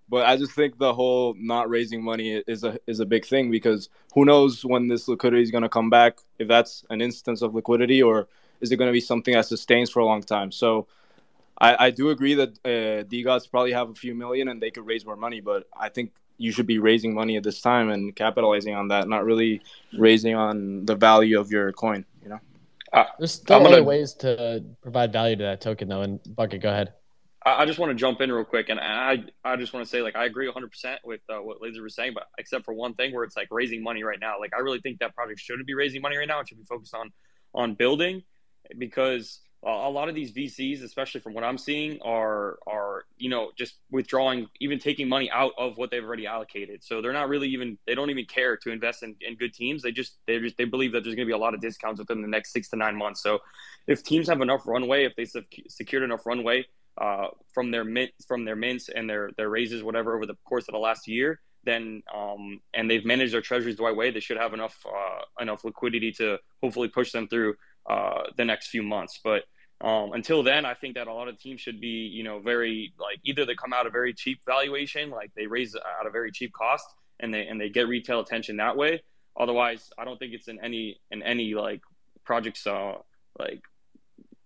but I just think the whole not raising money is a is a big thing because who knows when this liquidity is gonna come back? If that's an instance of liquidity, or is it gonna be something that sustains for a long time? So. I, I do agree that uh, DeGods probably have a few million and they could raise more money, but I think you should be raising money at this time and capitalizing on that, not really raising on the value of your coin. You know, uh, there's still gonna, other ways to provide value to that token, though. And Bucket, go ahead. I, just want to jump in real quick, and I I just want to say like I agree 100 percent with uh, what Laser was saying, but except for one thing where it's like raising money right now. Like I really think that project shouldn't be raising money right now. It should be focused on on building because a lot of these VCs, especially from what I'm seeing, are are you know just withdrawing, even taking money out of what they've already allocated. So they're not really even they don't even care to invest in, in good teams. They just they just they believe that there's going to be a lot of discounts within the next six to nine months. So if teams have enough runway, if they have secured enough runway uh, from their mint from their mints and their their raises, whatever over the course of the last year, then um, and they've managed their treasuries the right way, they should have enough uh, enough liquidity to hopefully push them through uh, the next few months. But um, until then, I think that a lot of teams should be, you know, very like either they come out a very cheap valuation, like they raise at a very cheap cost, and they and they get retail attention that way. Otherwise, I don't think it's in any in any like projects uh like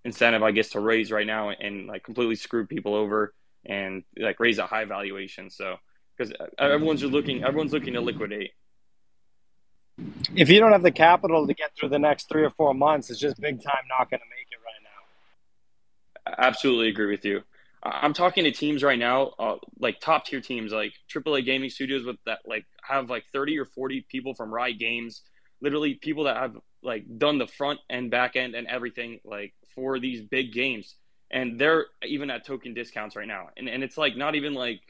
incentive, I guess, to raise right now and like completely screw people over and like raise a high valuation. So because everyone's just looking, everyone's looking to liquidate. If you don't have the capital to get through the next three or four months, it's just big time not going to make absolutely agree with you. I'm talking to teams right now, uh, like top tier teams, like AAA gaming studios with that, like have like 30 or 40 people from Riot Games, literally people that have like done the front and back end and everything like for these big games, and they're even at token discounts right now, and and it's like not even like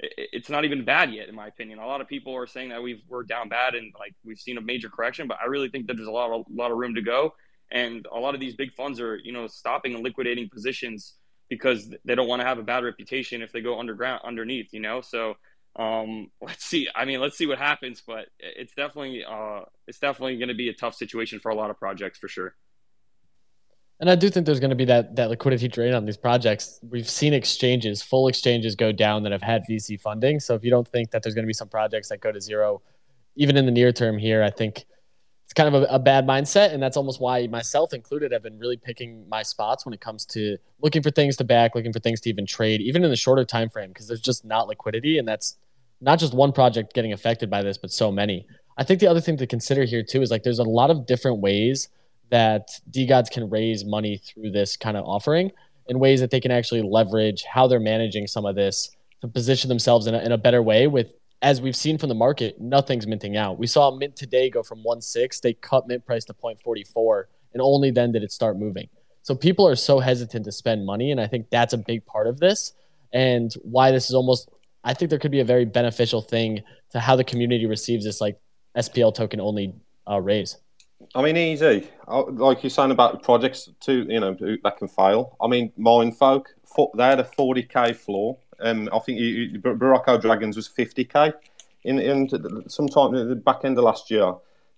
it's not even bad yet in my opinion. A lot of people are saying that we've we're down bad and like we've seen a major correction, but I really think that there's a lot of a lot of room to go and a lot of these big funds are you know stopping and liquidating positions because they don't want to have a bad reputation if they go underground underneath you know so um, let's see i mean let's see what happens but it's definitely uh, it's definitely going to be a tough situation for a lot of projects for sure and I do think there's going to be that that liquidity drain on these projects. We've seen exchanges, full exchanges go down that have had VC funding. So if you don't think that there's going to be some projects that go to zero, even in the near term here, I think it's kind of a, a, bad mindset. And that's almost why myself included have been really picking my spots when it comes to looking for things to back, looking for things to even trade, even in the shorter time frame, because there's just not liquidity. And that's not just one project getting affected by this, but so many. I think the other thing to consider here too is like there's a lot of different ways that DeGods can raise money through this kind of offering in ways that they can actually leverage how they're managing some of this to position themselves in a, in a better way with as we've seen from the market, nothing's minting out. We saw mint today go from 1.6, they cut mint price to 0.44, and only then did it start moving. So people are so hesitant to spend money, and I think that's a big part of this, and why this is almost. I think there could be a very beneficial thing to how the community receives this like SPL token only uh, raise. I mean, easy. Like you're saying about projects to you know that can fail. I mean, Mindfolk they had a 40k floor um, I think you, Barocco Dragons was 50k in in sometime at the back end of last year.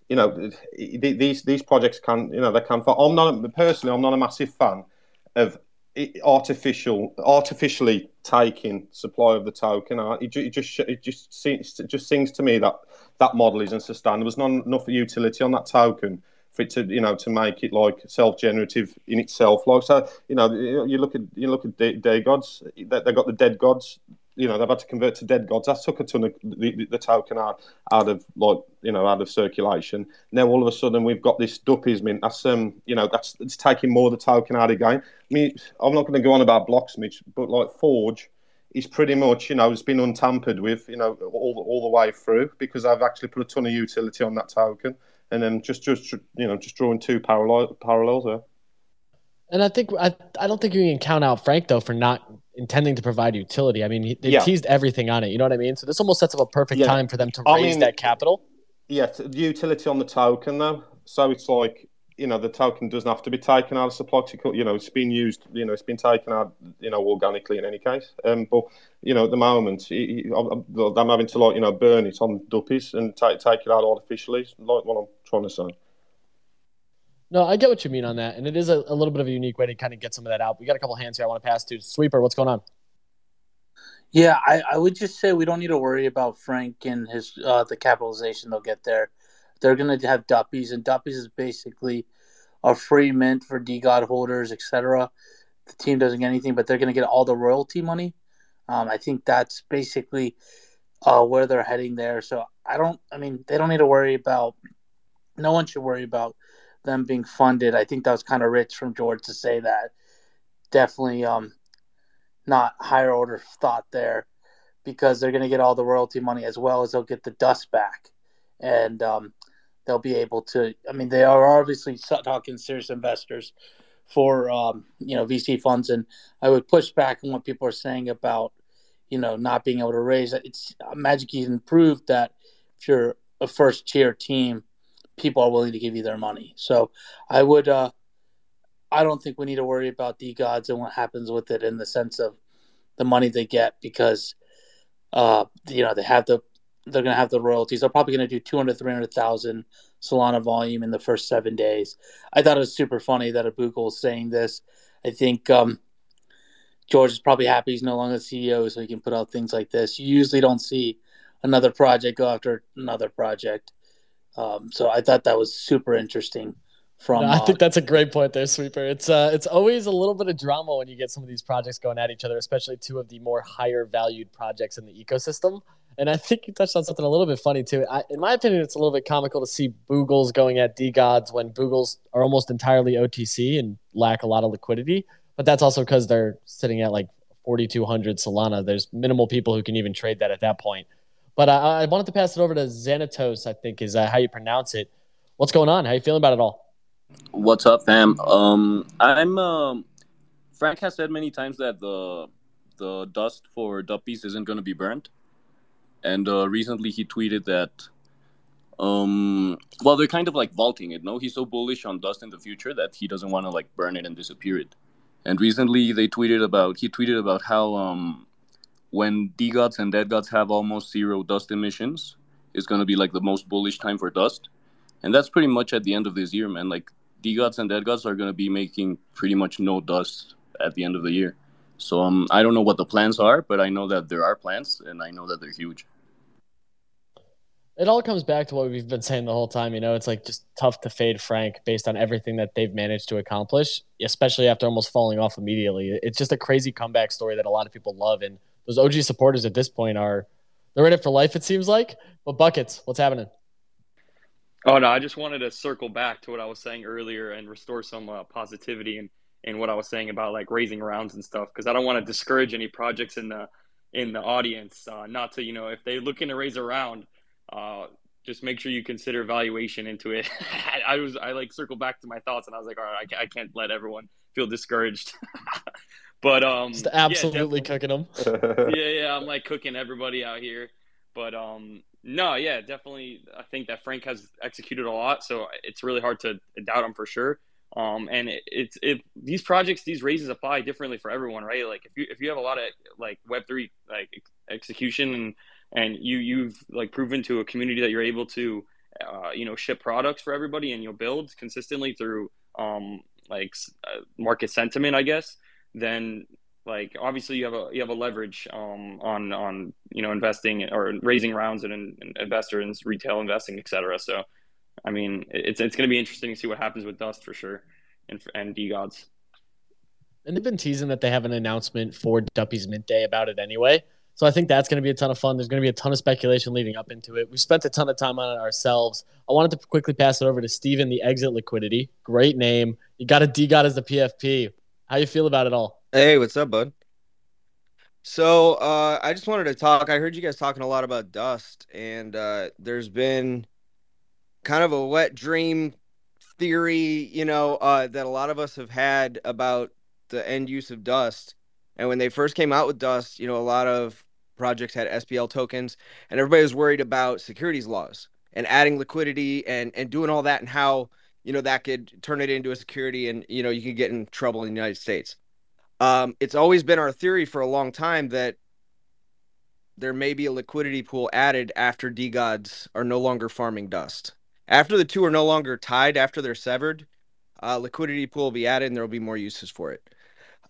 You know, these these projects can you know they can. For I'm not personally, I'm not a massive fan of artificial artificially taking supply of the token. It, it just it just seems it just seems to me that that model isn't sustainable. There's not enough utility on that token for it to you know to make it like self-generative in itself. Like so, you know, you look at you look at DeGods. They, they got the dead gods. You know, they've had to convert to dead gods. That took a ton of the, the token out, out of like you know out of circulation. Now all of a sudden we've got this Duppies mint. That's um you know that's it's taking more of the token out game. I mean, I'm not going to go on about Blocksmith, but like Forge is pretty much, you know, it's been untampered with, you know, all, all the way through because I've actually put a ton of utility on that token and then just just you know just drawing two parallel parallels there. And I think I I don't think you can count out Frank though for not intending to provide utility. I mean, they yeah. teased everything on it. You know what I mean? So this almost sets up a perfect yeah. time for them to raise I mean, that capital. Yeah, the utility on the token though. So it's like you know the token doesn't have to be taken out of supply. You know, it's been used. You know, it's been taken out. You know, organically in any case. Um, but you know, at the moment, I'm having to like you know burn it on duppies and take take it out artificially. Like what I'm trying to say. No, I get what you mean on that, and it is a, a little bit of a unique way to kind of get some of that out. We got a couple hands here. I want to pass to Sweeper. What's going on? Yeah, I, I would just say we don't need to worry about Frank and his uh, the capitalization they'll get there they're going to have Duppies, and Duppies is basically a free mint for DeGod holders, etc. The team doesn't get anything, but they're going to get all the royalty money. Um, I think that's basically uh, where they're heading there. So I don't, I mean, they don't need to worry about, no one should worry about them being funded. I think that was kind of rich from George to say that. Definitely um, not higher order thought there because they're going to get all the royalty money as well as they'll get the dust back. And um, they'll be able to. I mean, they are obviously talking serious investors for um, you know VC funds, and I would push back on what people are saying about you know not being able to raise. It's uh, Magic Eden proved that if you're a first tier team, people are willing to give you their money. So I would. Uh, I don't think we need to worry about DeGods and what happens with it in the sense of the money they get because uh, you know they have the they're going to have the royalties. They're probably going to do 200, 300,000 Solana volume in the first seven days. I thought it was super funny that Abukel was saying this. I think um, George is probably happy he's no longer the CEO, so he can put out things like this. You usually don't see another project go after another project. Um, so I thought that was super interesting. From no, I think uh, that's a great point there, Sweeper. It's uh, it's always a little bit of drama when you get some of these projects going at each other, especially two of the more higher valued projects in the ecosystem. And I think you touched on something a little bit funny too. I, in my opinion, it's a little bit comical to see Boogles going at DeGods when Boogles are almost entirely OTC and lack a lot of liquidity. But that's also because they're sitting at like 4,200 Solana. There's minimal people who can even trade that at that point. But I, I wanted to pass it over to Xanatos, I think is uh, how you pronounce it. What's going on? How you feeling about it all? What's up, fam? Um, I'm um, Frank has said many times that the the dust for Duppies isn't going to be burnt and uh, recently he tweeted that um well they're kind of like vaulting it no? He's so bullish on dust in the future that he doesn't want to like burn it and disappear it. And recently they tweeted about he tweeted about how um when DeGods and DeadGods have almost zero dust emissions is going to be like the most bullish time for dust. And that's pretty much at the end of this year man. Like DeGods and DeadGods are going to be making pretty much no dust at the end of the year. So um, I don't know what the plans are, but I know that there are plans, and I know that they're huge. It all comes back to what we've been saying the whole time. You know, it's like just tough to fade Frank based on everything that they've managed to accomplish, especially after almost falling off immediately. It's just a crazy comeback story that a lot of people love. And those OG supporters at this point are they're in it for life, it seems like. But buckets, what's happening? Oh no, I just wanted to circle back to what I was saying earlier and restore some uh, positivity and in what I was saying about like raising rounds and stuff because I don't want to discourage any projects in the in the audience. Uh, not to you know if they're looking to raise a round, uh, just make sure you consider valuation into it. I, was I like circle back to my thoughts and I was like, all right, I, I can't let everyone feel discouraged. but um, just absolutely yeah, cooking them. yeah, yeah, I'm like cooking everybody out here. But um, no, yeah, definitely. I think that Frank has executed a lot, so it's really hard to doubt him for sure. Um, and it, it's if these projects, these raises apply differently for everyone, right? Like if you if you have a lot of like Web three like execution and and you you've like proven to a community that you're able to uh, you know ship products for everybody and you'll build consistently through um, like uh, market sentiment, I guess. Then like obviously you have a you have a leverage um, on on you know investing or raising rounds and, investors retail investing, etc. So I mean it's it's going to be interesting to see what happens with Dust for sure and and DeGods And they've been teasing that they have an announcement for Duppy's Mint Day about it anyway. So I think that's going to be a ton of fun. There's going to be a ton of speculation leading up into it. We spent a ton of time on it ourselves. I wanted to quickly pass it over to Steven, the exit liquidity. Great name. You got a DeGod as the PFP. How you feel about it all? Hey, what's up, bud? So uh, I just wanted to talk. I heard you guys talking a lot about dust, and uh, there's been kind of a wet dream theory, you know, uh, that a lot of us have had about the end use of dust. And when they first came out with Dust, you know, a lot of projects had SPL tokens, and everybody was worried about securities laws and adding liquidity and and doing all that and how you know that could turn it into a security and you know you could get in trouble in the United States. Um, it's always been our theory for a long time that there may be a liquidity pool added after DeGods are no longer farming dust. After the two are no longer tied, after they're severed, uh, liquidity pool will be added and there will be more uses for it.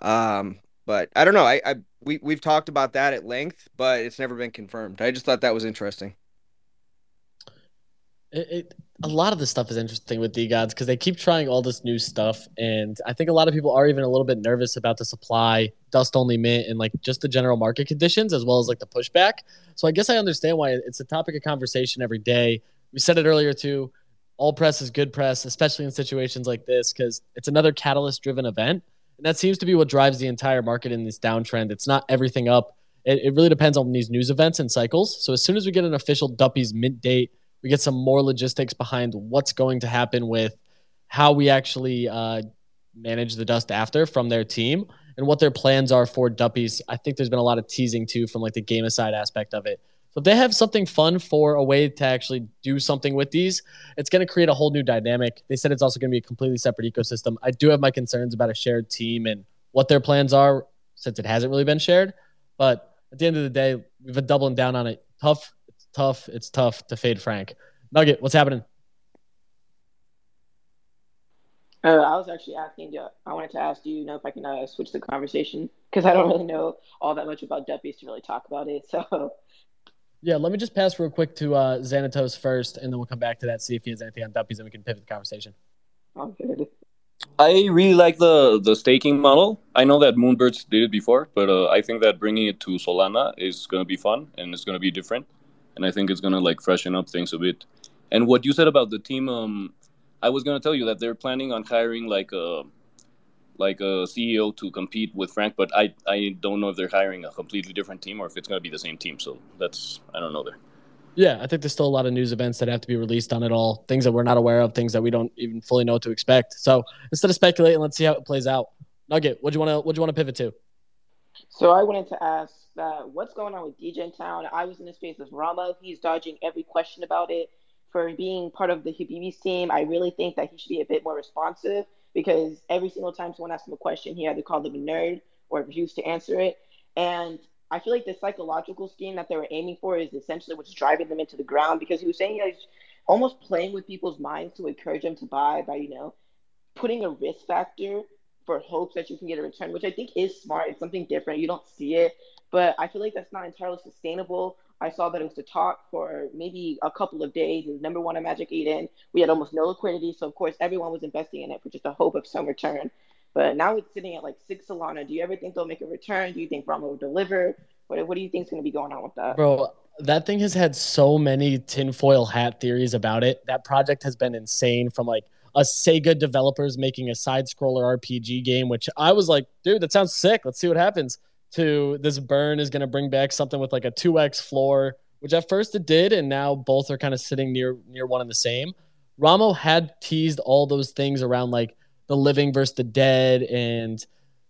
Um, but I don't know. I, I we we've talked about that at length, but it's never been confirmed. I just thought that was interesting. It, it a lot of this stuff is interesting with DeGods because they keep trying all this new stuff, and I think a lot of people are even a little bit nervous about the supply, dust only mint, and like just the general market conditions as well as like the pushback. So I guess I understand why it's a topic of conversation every day. We said it earlier too. All press is good press, especially in situations like this, because it's another catalyst driven event and that seems to be what drives the entire market in this downtrend. It's not everything up. It, it really depends on these news events and cycles. So as soon as we get an official Duppy's mint date, we get some more logistics behind what's going to happen with how we actually uh, manage the dust after from their team and what their plans are for Duppies. I think there's been a lot of teasing too from like the game aside aspect of it. So if they have something fun for a way to actually do something with these, it's going to create a whole new dynamic. They said it's also going to be a completely separate ecosystem. I do have my concerns about a shared team and what their plans are since it hasn't really been shared. But at the end of the day, we've been doubling down on it. Tough, it's tough, it's tough to fade Frank. Nugget, what's happening? Uh, I was actually asking I wanted to ask you, you know, if I can uh, switch the conversation because I don't really know all that much about Duppies to really talk about it. So yeah, let me just pass real quick to uh, Xanatos first, and then we'll come back to that, see if he has anything on Duppies, and we can pivot the conversation. Okay. I really like the the staking model. I know that Moonbirds did it before, but uh, I think that bringing it to Solana is going to be fun and it's going to be different, and I think it's going to like freshen up things a bit. And what you said about the team, um, I was going to tell you that they're planning on hiring like a like a CEO to compete with Frank, but I I don't know if they're hiring a completely different team or if it's going to be the same team. So that's I don't know there. Yeah, I think there's still a lot of news events that have to be released on it all. Things that we're not aware of, things that we don't even fully know what to expect. So instead of speculating, let's see how it plays out. Nugget, what do you want to what do you want to pivot to? So I wanted to ask that what's going on with Degen Town? I was in the space with Rama. He's dodging every question about it. For being part of the Habibis team, I really think that he should be a bit more responsive because every single time someone asked him a question, he had to call them a nerd or refuse to answer it. And I feel like the psychological scheme that they were aiming for is essentially what's driving them into the ground because he was saying he's almost playing with people's minds to encourage them to buy by, you know, putting a risk factor for hopes that you can get a return, which I think is smart. It's something different. You don't see it, but I feel like that's not entirely sustainable. I saw that it was the talk for maybe a couple of days. It was number one on Magic Eden. We had almost no liquidity, so of course everyone was investing in it for just a hope of some return. But now it's sitting at like six Solana. Do you ever think they'll make a return? Do you think Ramo will deliver? What, what do you think is going to be going on with that? Bro, that thing has had so many tinfoil hat theories about it. That project has been insane from like a Sega developers making a side scroller RPG game, which I was like, dude, that sounds sick. Let's see what happens. To this burn is going to bring back something with like a 2x floor, which at first it did, and now both are kind of sitting near near one and the same. Ramo had teased all those things around like the living versus the dead and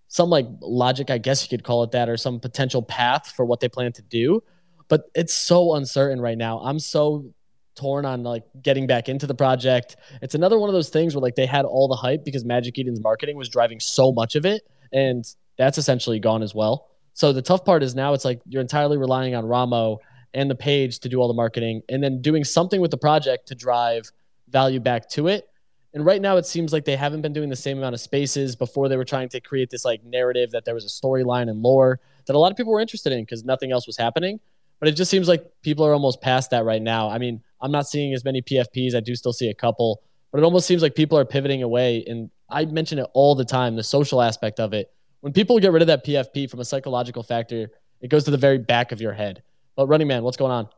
some like logic, I guess you could call it that, or some potential path for what they plan to do. But it's so uncertain right now. I'm so torn on like getting back into the project. It's another one of those things where like they had all the hype because Magic Eden's marketing was driving so much of it, and that's essentially gone as well. So the tough part is now it's like you're entirely relying on Ramo and the page to do all the marketing, and then doing something with the project to drive value back to it. And right now, it seems like they haven't been doing the same amount of spaces. Before they were trying to create this like narrative that there was a storyline and lore that a lot of people were interested in because nothing else was happening. But it just seems like people are almost past that right now. I mean, I'm not seeing as many PFPs. I do still see a couple, but it almost seems like people are pivoting away. And I mention it all the time the social aspect of it. When people get rid of that PFP from a psychological factor, it goes to the very back of your head. But Running Man, what's going on?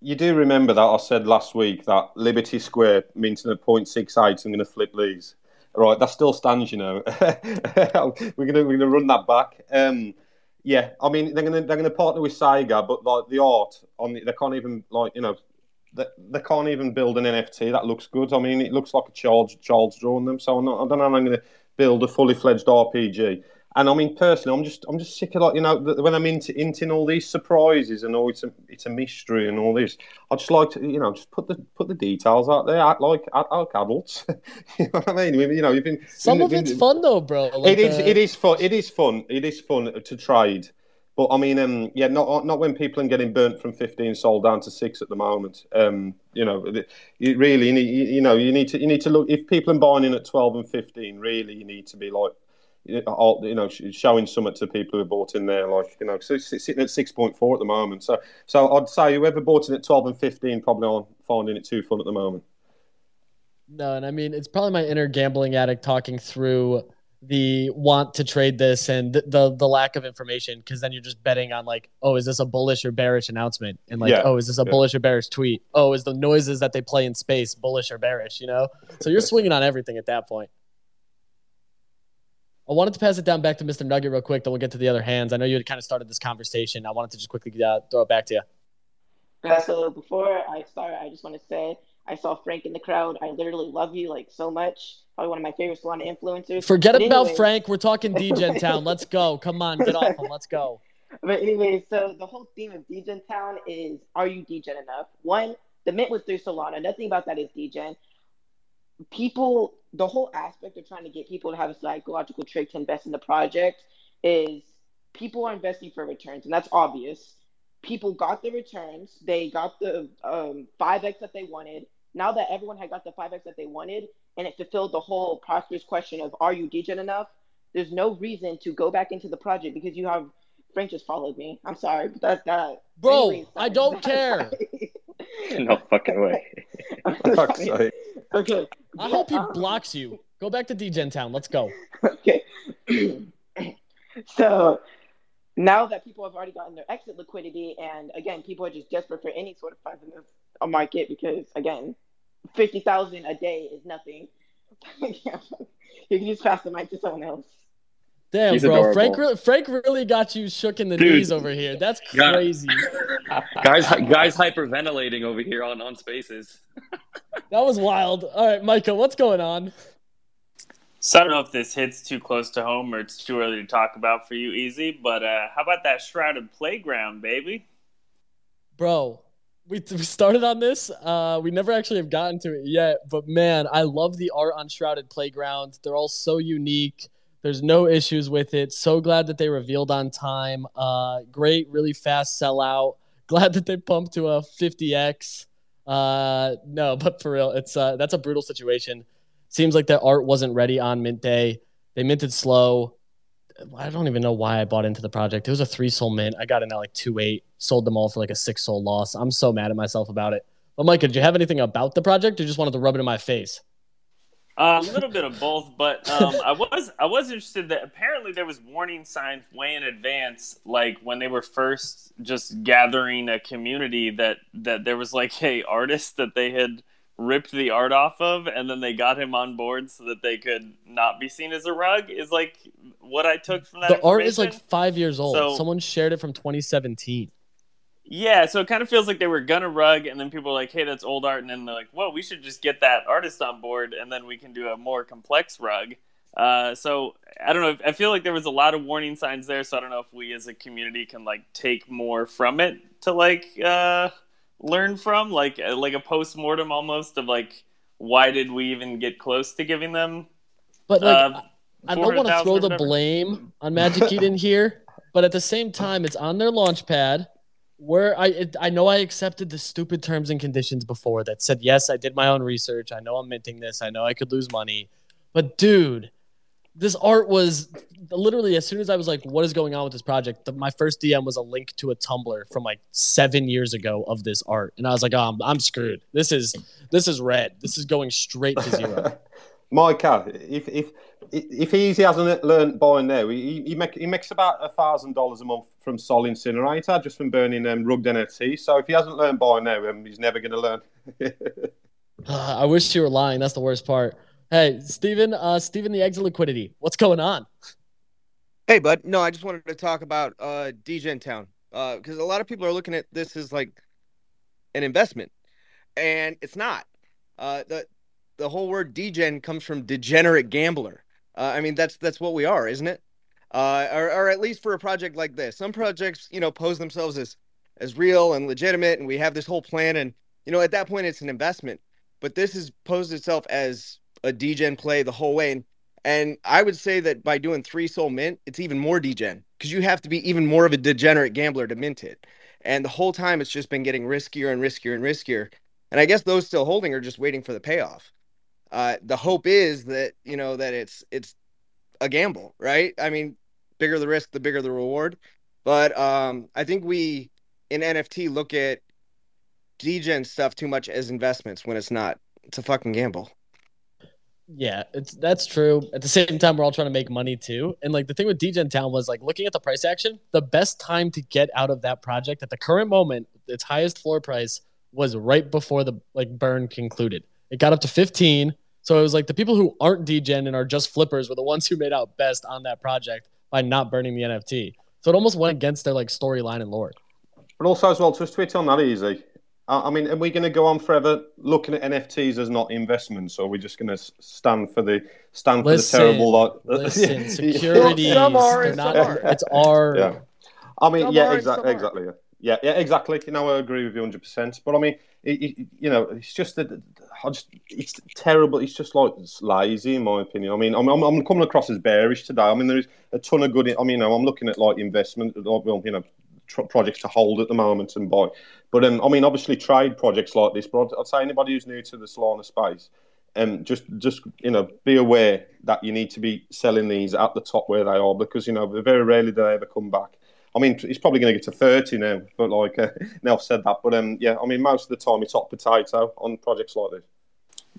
You do remember that I said last week that Liberty Square minting at 0.68, I'm going to flip these. Right, that still stands, you know. we're gonna we're gonna run that back. Um, yeah, I mean they're gonna they're gonna partner with Sega, but like the art on the, they can't even like you know they, can't even build an NFT that looks good. I mean it looks like a child's drawn them. So not, i don't know I'm gonna build a fully fledged RPG. And I mean, personally, I'm just I'm just sick of like you know when I'm into into all these surprises and all it's a it's a mystery and all this. I just like to you know just put the put the details out there, act like act like adults. you know what I mean? You know, you've been some been, of it's been, fun though, bro. Like it uh, is. The... It is fun. It is fun. It is fun to trade. But I mean, um, yeah, not not when people are getting burnt from 15 sold down to six at the moment. Um, you know, really, you, need, you know, you need to you need to look if people are buying in at 12 and 15. Really, you need to be like you know, showing something to people who bought in there, like you know, so it's sitting at six point four at the moment. So, so I'd say whoever bought in at twelve and fifteen probably aren't finding it too fun at the moment. No, and I mean it's probably my inner gambling addict talking through the want to trade this and the the, the lack of information because then you're just betting on like, oh, is this a bullish or bearish announcement? And like, yeah. oh, is this a yeah. bullish or bearish tweet? Oh, is the noises that they play in space bullish or bearish? You know, so you're swinging on everything at that point. I wanted to pass it down back to Mr. Nugget real quick, then we'll get to the other hands. I know you had kind of started this conversation. I wanted to just quickly uh, throw it back to you. Yeah, so before I start, I just want to say I saw Frank in the crowd. I literally love you like so much. Probably one of my favorite salon influencers. Forget but about anyways... Frank. We're talking Degen Town. Let's go. Come on, get off him. Let's go. But anyway, so the whole theme of Degen Town is are you Degen enough? One, the mint was through Solana. Nothing about that is Degen people the whole aspect of trying to get people to have a psychological trick to invest in the project is people are investing for returns and that's obvious people got the returns they got the um, 5x that they wanted now that everyone had got the 5x that they wanted and it fulfilled the whole prosperous question of are you degen enough there's no reason to go back into the project because you have frank just followed me i'm sorry but that's that bro Anyways, i don't care no fucking way Fuck sorry. okay I hope he um, blocks you. Go back to Degen Town. Let's go. Okay. so now that people have already gotten their exit liquidity, and again, people are just desperate for any sort of funds in this market because, again, fifty thousand a day is nothing. you can just pass the mic to someone else. Damn, He's bro, Frank, re- Frank really got you shook in the Dude. knees over here. That's crazy. guys, guys, hyperventilating over here on on spaces. that was wild. All right, Micah, what's going on? So I don't know if this hits too close to home or it's too early to talk about for you, Easy. But uh, how about that shrouded playground, baby? Bro, we, we started on this. Uh, we never actually have gotten to it yet. But man, I love the art on shrouded playground. They're all so unique there's no issues with it. So glad that they revealed on time. Uh, great, really fast sellout. Glad that they pumped to a 50x. Uh, no, but for real, it's uh, that's a brutal situation. Seems like the art wasn't ready on mint day. They minted slow. I don't even know why I bought into the project. It was a three Sol mint. I got in at like two eight, sold them all for like a six Sol loss. I'm so mad at myself about it. But Micah, did you have anything about the project, or just wanted to rub it in my face? Uh, a little bit of both, but um, I was I was interested that apparently there was warning signs way in advance, like when they were first just gathering a community that that there was like a artist that they had ripped the art off of, and then they got him on board so that they could not be seen as a rug. Is like what I took from that. The art is like five years old. So- Someone shared it from 2017. Yeah, so it kind of feels like they were gonna rug, and then people were like, "Hey, that's old art," and then they're like, "Well, we should just get that artist on board, and then we can do a more complex rug." Uh, so I don't know. I feel like there was a lot of warning signs there, so I don't know if we as a community can like take more from it to like uh, learn from, like uh, like a post mortem almost of like why did we even get close to giving them? But like, uh, I don't want to throw the blame on Magic Eden here, but at the same time, it's on their launch pad where I it, I know I accepted the stupid terms and conditions before that said yes, I did my own research. I know I'm minting this. I know I could lose money, but dude, this art was literally as soon as I was like, "What is going on with this project?" The, my first DM was a link to a Tumblr from like seven years ago of this art, and I was like, "Oh, I'm, I'm screwed. This is this is red. This is going straight to zero." Micah, if if if Easy hasn't learned by now, he he, make, he makes about a thousand dollars a month from Sol Incinerator just from burning um, rugged NFT. So if he hasn't learned by now, um, he's never going to learn. I wish you were lying. That's the worst part. Hey, Stephen, uh, Steven, the exit liquidity. What's going on? Hey, bud. No, I just wanted to talk about uh, Degen Town because a lot of people are looking at this as like an investment, and it's not. Uh, the the whole word degen comes from degenerate gambler. Uh, I mean, that's that's what we are, isn't it? Uh, or, or at least for a project like this, some projects, you know, pose themselves as as real and legitimate, and we have this whole plan, and you know, at that point, it's an investment. But this has posed itself as a degen play the whole way, and and I would say that by doing three Sol mint, it's even more degen because you have to be even more of a degenerate gambler to mint it. And the whole time, it's just been getting riskier and riskier and riskier. And I guess those still holding are just waiting for the payoff. Uh, the hope is that you know that it's it's a gamble, right? I mean, bigger the risk, the bigger the reward. But um, I think we in NFT look at degen stuff too much as investments when it's not. It's a fucking gamble. Yeah, it's that's true. At the same time, we're all trying to make money too. And like the thing with Degen Town was like looking at the price action, the best time to get out of that project at the current moment, its highest floor price was right before the like burn concluded. It got up to 15. So it was like the people who aren't Degen and are just flippers were the ones who made out best on that project by not burning the NFT. So it almost went against their like storyline and lore. But also as well, just to hit on that easy. I I mean, are we going to go on forever looking at NFTs as not investments, or are we just going to stand for the stand for Listen, the terrible? Like, listen, securities, Some are not- aren't. it's our- Yeah. I mean, Some yeah, are exactly, exactly. Yeah. Yeah, yeah, exactly. You know, I agree with you hundred percent. But I mean, it, it, you know, it's just that I just it's terrible. It's just like it's lazy, in my opinion. I mean, I'm, I'm, I'm coming across as bearish today. I mean, there is a ton of good. I mean, you know, I'm looking at like investment, well, you know, tr- projects to hold at the moment and buy. But um, I mean, obviously, trade projects like this. But I'd, say anybody who's new to the Solana space, um, just just you know, be aware that you need to be selling these at the top where they are because you know very rarely do they ever come back. I mean, it's probably going to get to thirty now, but like uh, said that. But um, yeah, I mean, most of the time it's hot potato on projects like this.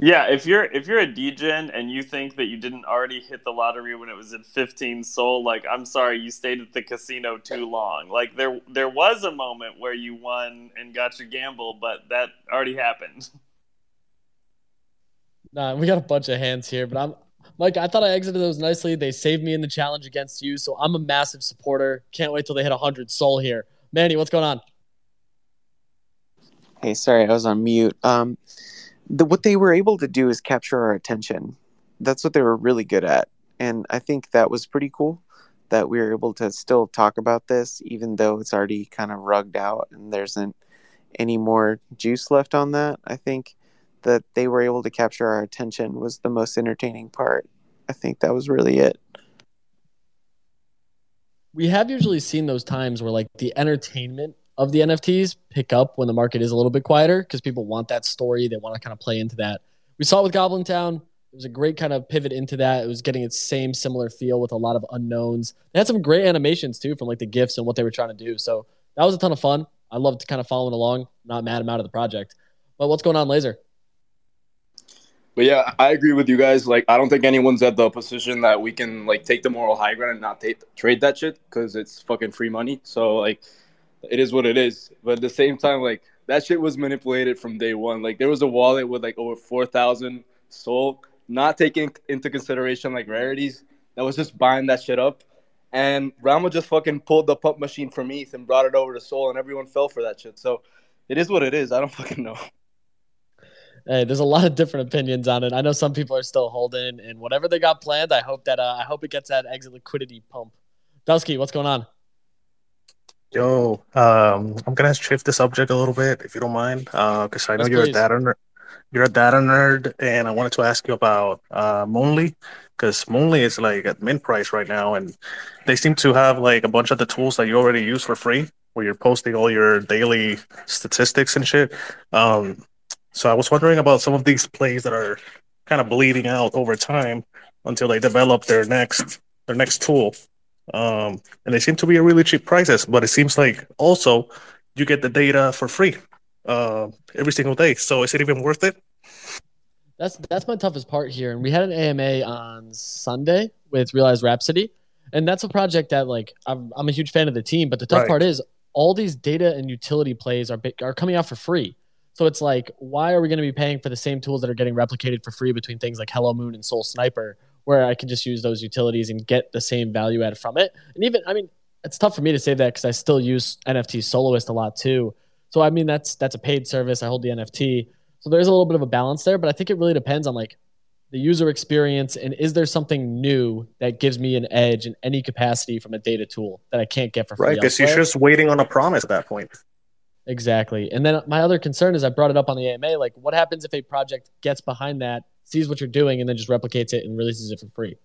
Yeah, if you're if you're a degen and you think that you didn't already hit the lottery when it was at 15 Sol, like I'm sorry, you stayed at the casino too long. Like there there was a moment where you won and got your gamble, but that already happened. Nah, we got a bunch of hands here, but I'm Mike. I thought I exited those nicely. They saved me in the challenge against you, so I'm a massive supporter. Can't wait till they hit 100 Sol here. Manny, what's going on? Hey, sorry, I was on mute. Um, the, what they were able to do is capture our attention. That's what they were really good at, and I think that was pretty cool. That we were able to still talk about this, even though it's already kind of rugged out and there isn't any more juice left on that. I think that they were able to capture our attention was the most entertaining part. I think that was really it. We have usually seen those times where like the entertainment of the NFTs pick up when the market is a little bit quieter because people want that story. They want to kind of play into that. We saw it with Goblin Town. It was a great kind of pivot into that. It was getting its same similar feel with a lot of unknowns. They had some great animations too from like the gifts and what they were trying to do. So that was a ton of fun. I loved kind of following along. Not mad I'm out of the project. But what's going on, Laser? But yeah, I agree with you guys. Like, I don't think anyone's at the position that we can like take the moral high ground and not take, trade that shit because it's fucking free money. So like, it is what it is. But at the same time, like that shit was manipulated from day one. Like there was a wallet with like over four thousand Sol, not taking into consideration like rarities. That was just buying that shit up. And Rama just fucking pulled the pump machine from ETH and brought it over to Sol, and everyone fell for that shit. So it is what it is. I don't fucking know. Hey, there's a lot of different opinions on it. I know some people are still holding, and whatever they got planned, I hope that uh, I hope it gets that exit liquidity pump. Dusky, what's going on? Yo, um, I'm gonna shift the subject a little bit, if you don't mind, because I know Yes, you're please. a data nerd. You're a data nerd, and I wanted to ask you about uh, Moonly, because Moonly is like at mint price right now, and they seem to have like a bunch of the tools that you already use for free, where you're posting all your daily statistics and shit. Um, so I was wondering about some of these plays that are kind of bleeding out over time until they develop their next their next tool. Um, and they seem to be a really cheap prices, but it seems like also you get the data for free uh, every single day. So is it even worth it? That's that's my toughest part here. And we had an AMA on Sunday with Realize Rhapsody, and that's a project that like I'm, I'm a huge fan of the team. But the tough Right. part is all these data and utility plays are are coming out for free. So it's like, why are we going to be paying for the same tools that are getting replicated for free between things like Hello Moon and SolSniper, where I can just use those utilities and get the same value add from it? And even, I mean, it's tough for me to say that because I still use NFT Soloist a lot too. So I mean, that's that's a paid service. I hold the NFT, so there's a little bit of a balance there. But I think it really depends on like the user experience and is there something new that gives me an edge in any capacity from a data tool that I can't get for free? Right, because you're just waiting on a promise at that point. Exactly. And then my other concern is I brought it up on the AMA. Like, what happens if a project gets behind that, sees what you're doing, and then just replicates it and releases it for free?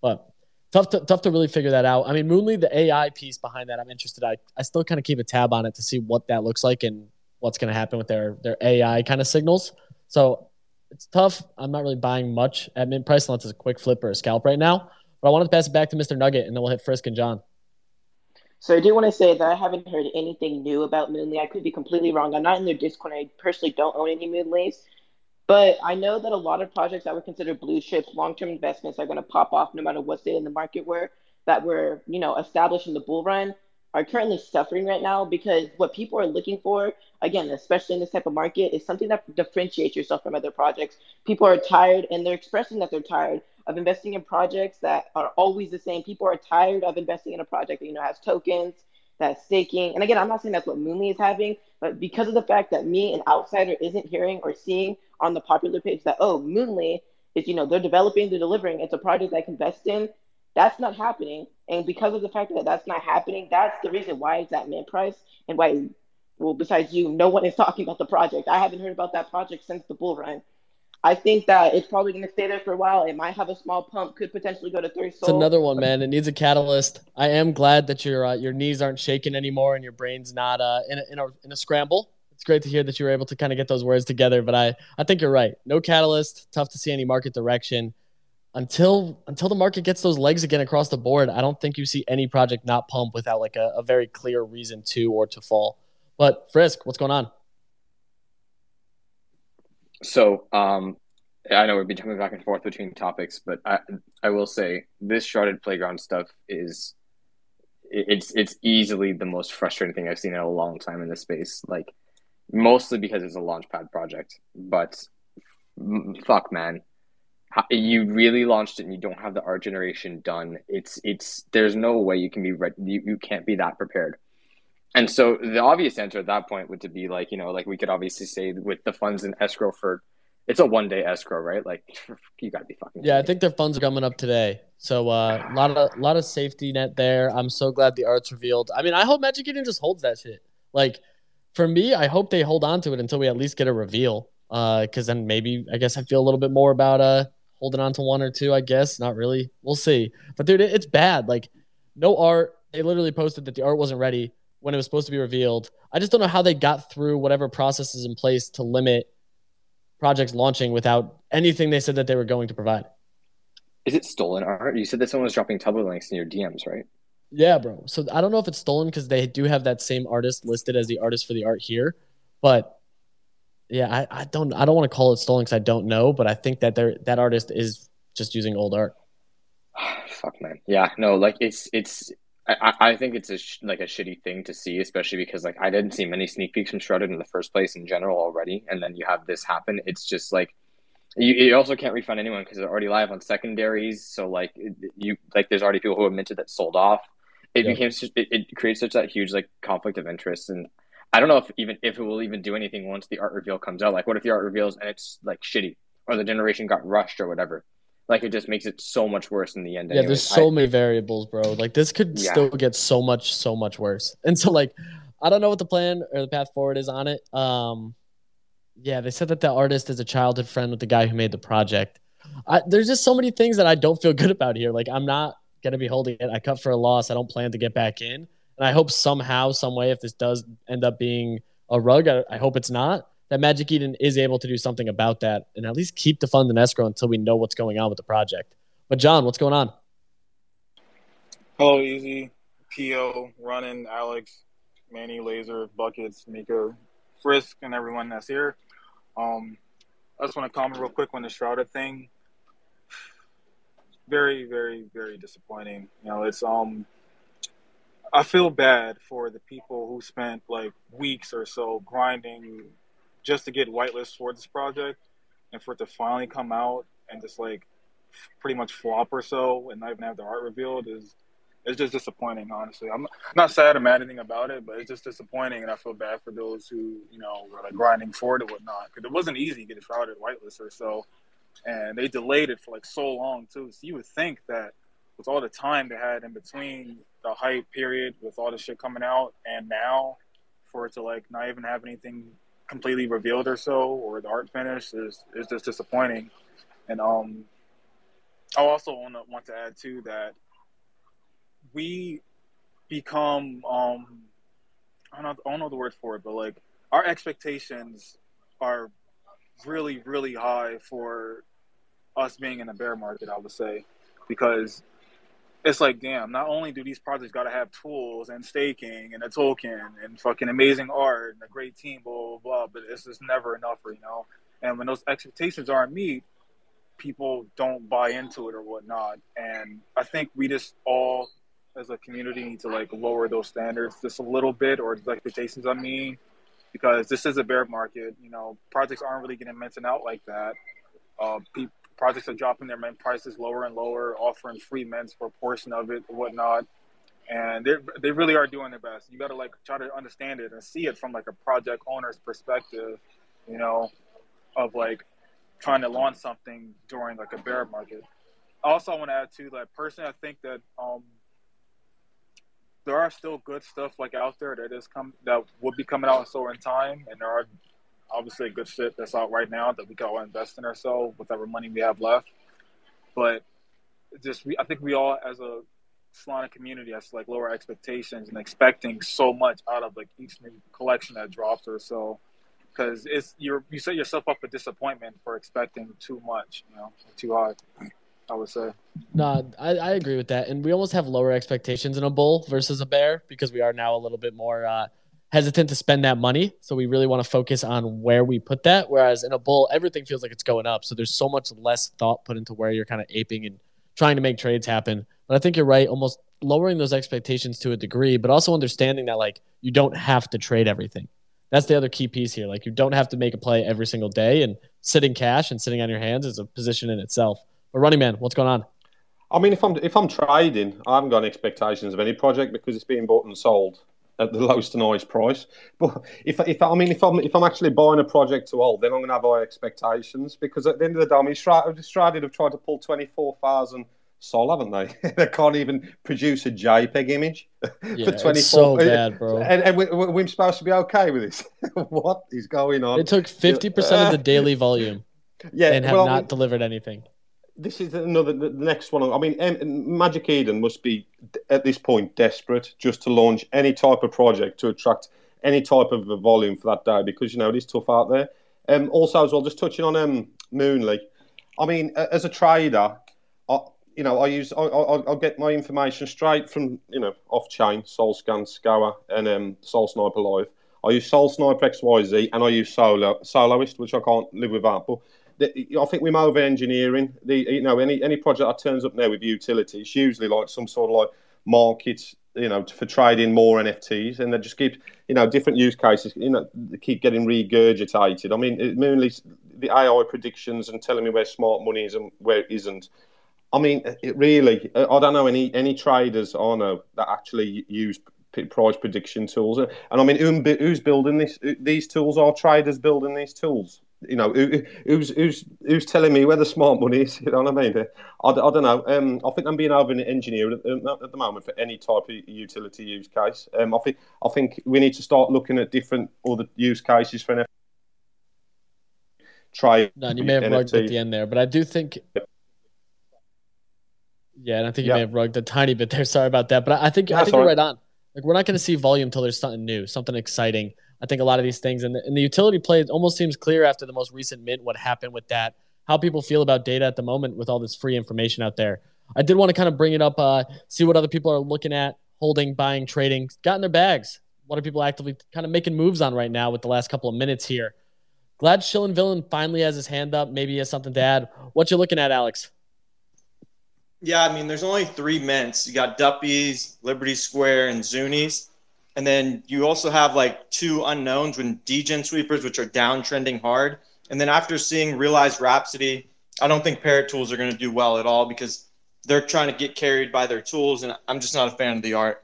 But tough to, tough to really figure that out. I mean, Moonly, the AI piece behind that, I'm interested. I, I still kind of keep a tab on it to see what that looks like and what's going to happen with their, their AI kind of signals. So it's tough. I'm not really buying much at mint price unless it's a quick flip or a scalp right now. But I wanted to pass it back to Mr. Nugget, and then we'll hit Frisk and John. So I do want to say that I haven't heard anything new about Moonly. I could be completely wrong. I'm not in their Discord. I personally don't own any Moonlys. But I know that a lot of projects that would consider blue chips, long-term investments are going to pop off no matter what state in the market were that were, you know, established in the bull run are currently suffering right now because what people are looking for, again, especially in this type of market, is something that differentiates yourself from other projects. People are tired and they're expressing that they're tired of investing in projects that are always the same. People are tired of investing in a project that, you know, has tokens, that's staking. And again, I'm not saying that's what Moonly is having, but because of the fact that me, an outsider, isn't hearing or seeing on the popular page that, oh, Moonly is, you know, they're developing, they're delivering, it's a project I can invest in. That's not happening. And because of the fact that that's not happening, that's the reason why it's at mint price and why, well, besides you, no one is talking about the project. I haven't heard about that project since the bull run. I think that it's probably going to stay there for a while. It might have a small pump, could potentially go to three. It's another one, man. It needs a catalyst. I am glad that your uh, your knees aren't shaking anymore and your brain's not uh, in, a, in, a, in a scramble. It's great to hear that you were able to kind of get those words together. But I, I think you're right. No catalyst. Tough to see any market direction until until the market gets those legs again across the board. I don't think you see any project not pump without like a, a very clear reason to or to fall. But Frisk, what's going on? So, um, I know we've been jumping back and forth between topics, but I I will say this Shrouded Playground stuff is it's it's easily the most frustrating thing I've seen in a long time in this space. Like mostly because it's a launchpad project, but fuck man, you really launched it and you don't have the art generation done. It's it's there's no way you can be you, you can't be that prepared. And so the obvious answer at that point would to be like, you know, like we could obviously say with the funds in escrow for it's a one day escrow, right? Like you gotta be fucking Yeah, I think their funds are coming up today. So a uh, lot of lot of safety net there. I'm so glad the art's revealed. I mean, I hope Magic Eden just holds that shit. Like for me, I hope they hold on to it until we at least get a reveal. Uh, because then maybe I guess I feel a little bit more about uh holding on to one or two. I guess not really. We'll see. But dude, it, it's bad. Like no art. They literally posted that the art wasn't ready when it was supposed to be revealed. I just don't know how they got through whatever processes in place to limit projects launching without anything they said that they were going to provide. Is it stolen art? You said that someone was dropping Tumblr links in your DMs, right? Yeah, bro. So I don't know if it's stolen because they do have that same artist listed as the artist for the art here, but yeah, I, I don't I don't want to call it stolen because I don't know, but I think that they that artist is just using old art. Fuck man, yeah, no, like it's it's I, I think it's a sh- like a shitty thing to see, especially because like I didn't see many sneak peeks from Shrouded in the first place in general already, and then you have this happen. It's just like you, you also can't refund anyone because they're already live on secondaries. So like you like there's already people who have minted that sold off. It Yeah. became it, it creates such that huge like conflict of interest, and I don't know if even if it will even do anything once the art reveal comes out. Like what if the art reveals and it's like shitty or the generation got rushed or whatever? Like it just makes it so much worse in the end. Yeah, there's so I- many variables, bro. Like this could Yeah. still get so much, so much worse. And so like I don't know what the plan or the path forward is on it. Um yeah, they said that the artist is a childhood friend with the guy who made the project. I, there's just so many things that I don't feel good about here. Like I'm not gonna be holding it. I cut for a loss. I don't plan to get back in. And I hope somehow, some way, if this does end up being a rug, I, I hope it's not. That Magic Eden is able to do something about that and at least keep the fund in escrow until we know what's going on with the project. But John, what's going on? Hello, Easy, Pio, Running, Alex, Manny, Laser, Buckets, Mika, Frisk, and everyone that's here. Um, I just want to comment real quick on the Shrouded thing. Very, very, very disappointing. You know, it's um, I feel bad for the people who spent like weeks or so grinding just to get whitelist for this project, and for it to finally come out and just like pretty much flop or so, and not even have the art revealed is it's just disappointing, honestly. I'm not sad or mad anything about it, but it's just disappointing, and I feel bad for those who, you know, were like grinding for it and whatnot, because it wasn't easy to get a shrouded whitelist or so, and they delayed it for like so long too. So you would think that with all the time they had in between the hype period, with all the shit coming out, and now for it to like not even have anything completely revealed or so, or the art finish is is just disappointing. And um, I also want to want to add too that we become um I don't know, I don't know the word for it, but like our expectations are really really high for us being in a bear market. I would say because it's like damn. Not only do these projects got to have tools and staking and a token and fucking amazing art and a great team, blah blah blah, but it's just never enough, you know. And when those expectations aren't met, people don't buy into it or whatnot. And I think we just all, as a community, need to like lower those standards just a little bit, or the expectations. I mean, because this is a bear market. You know, projects aren't really getting minted out like that. Uh, pe- projects are dropping their mint prices lower and lower, offering free mints for a portion of it, whatnot. And they they really are doing their best. You got to like try to understand it and see it from like a project owner's perspective. You know, of like trying to launch something during like a bear market. Also, I want to add too that personally, I think that um, there are still good stuff like out there that is come that will be coming out in so in time, and there are obviously good shit that's out right now that we can all invest in ourselves whatever money we have left. But just we, I think we all as a Solana community has to like lower expectations and expecting so much out of like each new collection that drops or so because it's you're you set yourself up for disappointment for expecting too much, you know, too high. I would say. No, I, I agree with that. And we almost have lower expectations in a bull versus a bear because we are now a little bit more uh, hesitant to spend that money. So we really want to focus on where we put that. Whereas in a bull, everything feels like it's going up. So there's so much less thought put into where you're kind of aping and trying to make trades happen. But I think you're right, almost lowering those expectations to a degree, but also understanding that like you don't have to trade everything. That's the other key piece here. Like you don't have to make a play every single day, and sitting cash and sitting on your hands is a position in itself. But running man, what's going on? I mean, if I'm if I'm trading, I haven't got any expectations of any project because it's being bought and sold at the lowest and highest price. But if if I mean if I'm if I'm actually buying a project to hold, then I'm going to have high expectations because at the end of the day, I mean, Strad- Stradid have tried to pull twenty four thousand sol, haven't they? they can't even produce a JPEG image Yeah, for 24. so bad, bro. And, and we, we- we're supposed to be okay with this. what is going on? It took 50% of the daily volume Yeah, and have well, not delivered anything. This is another the next one. I mean, Magic Eden must be at this point desperate just to launch any type of project to attract any type of a volume for that day because you know it is tough out there. Um, also, as well, just touching on um, Moonly. I mean, as a trader, I, you know, I use I, I, I get my information straight from you know off chain, SolScan, Scour, and um, SolSniper Live. I use SolSniper XYZ, and I use Solo Soloist, which I can't live without. But I think we're over engineering. The you know any any project that turns up now with utility, it's usually like some sort of like market, you know, for trading more NFTs, and they just keep you know different use cases, you know, keep getting regurgitated. I mean, mainly the AI predictions and telling me where smart money is and where it isn't. I mean, it really, I don't know any any traders I know that actually use price prediction tools. And I mean, who's building this? These tools are traders building these tools you know, who, who's who's who's telling me where the smart money is? You know what I mean? I, I don't know. Um, I think I'm being over engineered at, at, the moment for any type of utility use case. Um, I think I think we need to start looking at different other use cases for NFT. Try. No, you may have NFT. rugged at the end there, but I do think. Yeah, and I think you may have rugged a tiny bit there. Sorry about that, but I think That's I think you're right on. Like we're not going to see volume until there's something new, something exciting. I think a lot of these things and the, and the utility play almost seems clear after the most recent mint what happened with that, how people feel about data at the moment with all this free information out there. I did want to kind of bring it up, uh, see what other people are looking at, holding, buying, trading, got in their bags. What are people actively kind of making moves on right now with the last couple of minutes here? Glad Shillin Villain finally has his hand up. Maybe he has something to add. What you looking at, Alex? Yeah, I mean, there's only three mints. You got Duppies, Liberty Square, and Zunies. And then you also have like two unknowns when degen sweepers, which are downtrending hard. And then after seeing Realized Rhapsody, I don't think Parrot tools are going to do well at all because they're trying to get carried by their tools, and I'm just not a fan of the art.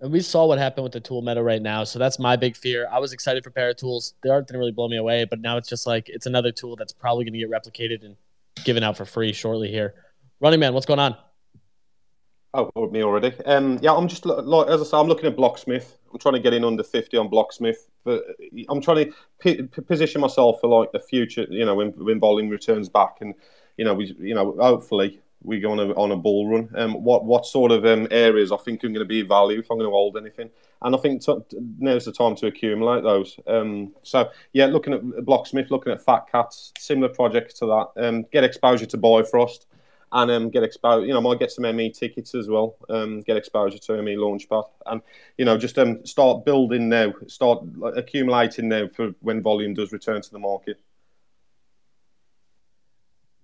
And we saw what happened with the tool meta right now, so that's my big fear. I was excited for Parrot tools. The art didn't really blow me away, but now it's just like it's another tool that's probably going to get replicated and given out for free shortly here. Running man, what's going on? Oh, me already. Um, yeah, I'm just like as I say, I'm looking at Blocksmith. I'm trying to get in under 50 on Blocksmith. But I'm trying to p- position myself for like the future. You know, when when volume returns back, and you know, we you know, hopefully we go on a on a bull run. Um, what what sort of um, areas I think are going to be value if I'm going to hold anything, and I think t- now's the time to accumulate those. Um, so yeah, looking at Blocksmith, looking at Fat Cats, similar projects to that. Um, get exposure to Bifrost and um, get exposed. You know, might get some ME tickets as well. Um, get exposure to ME Launchpad, and you know, just um, start building now, start accumulating now for when volume does return to the market.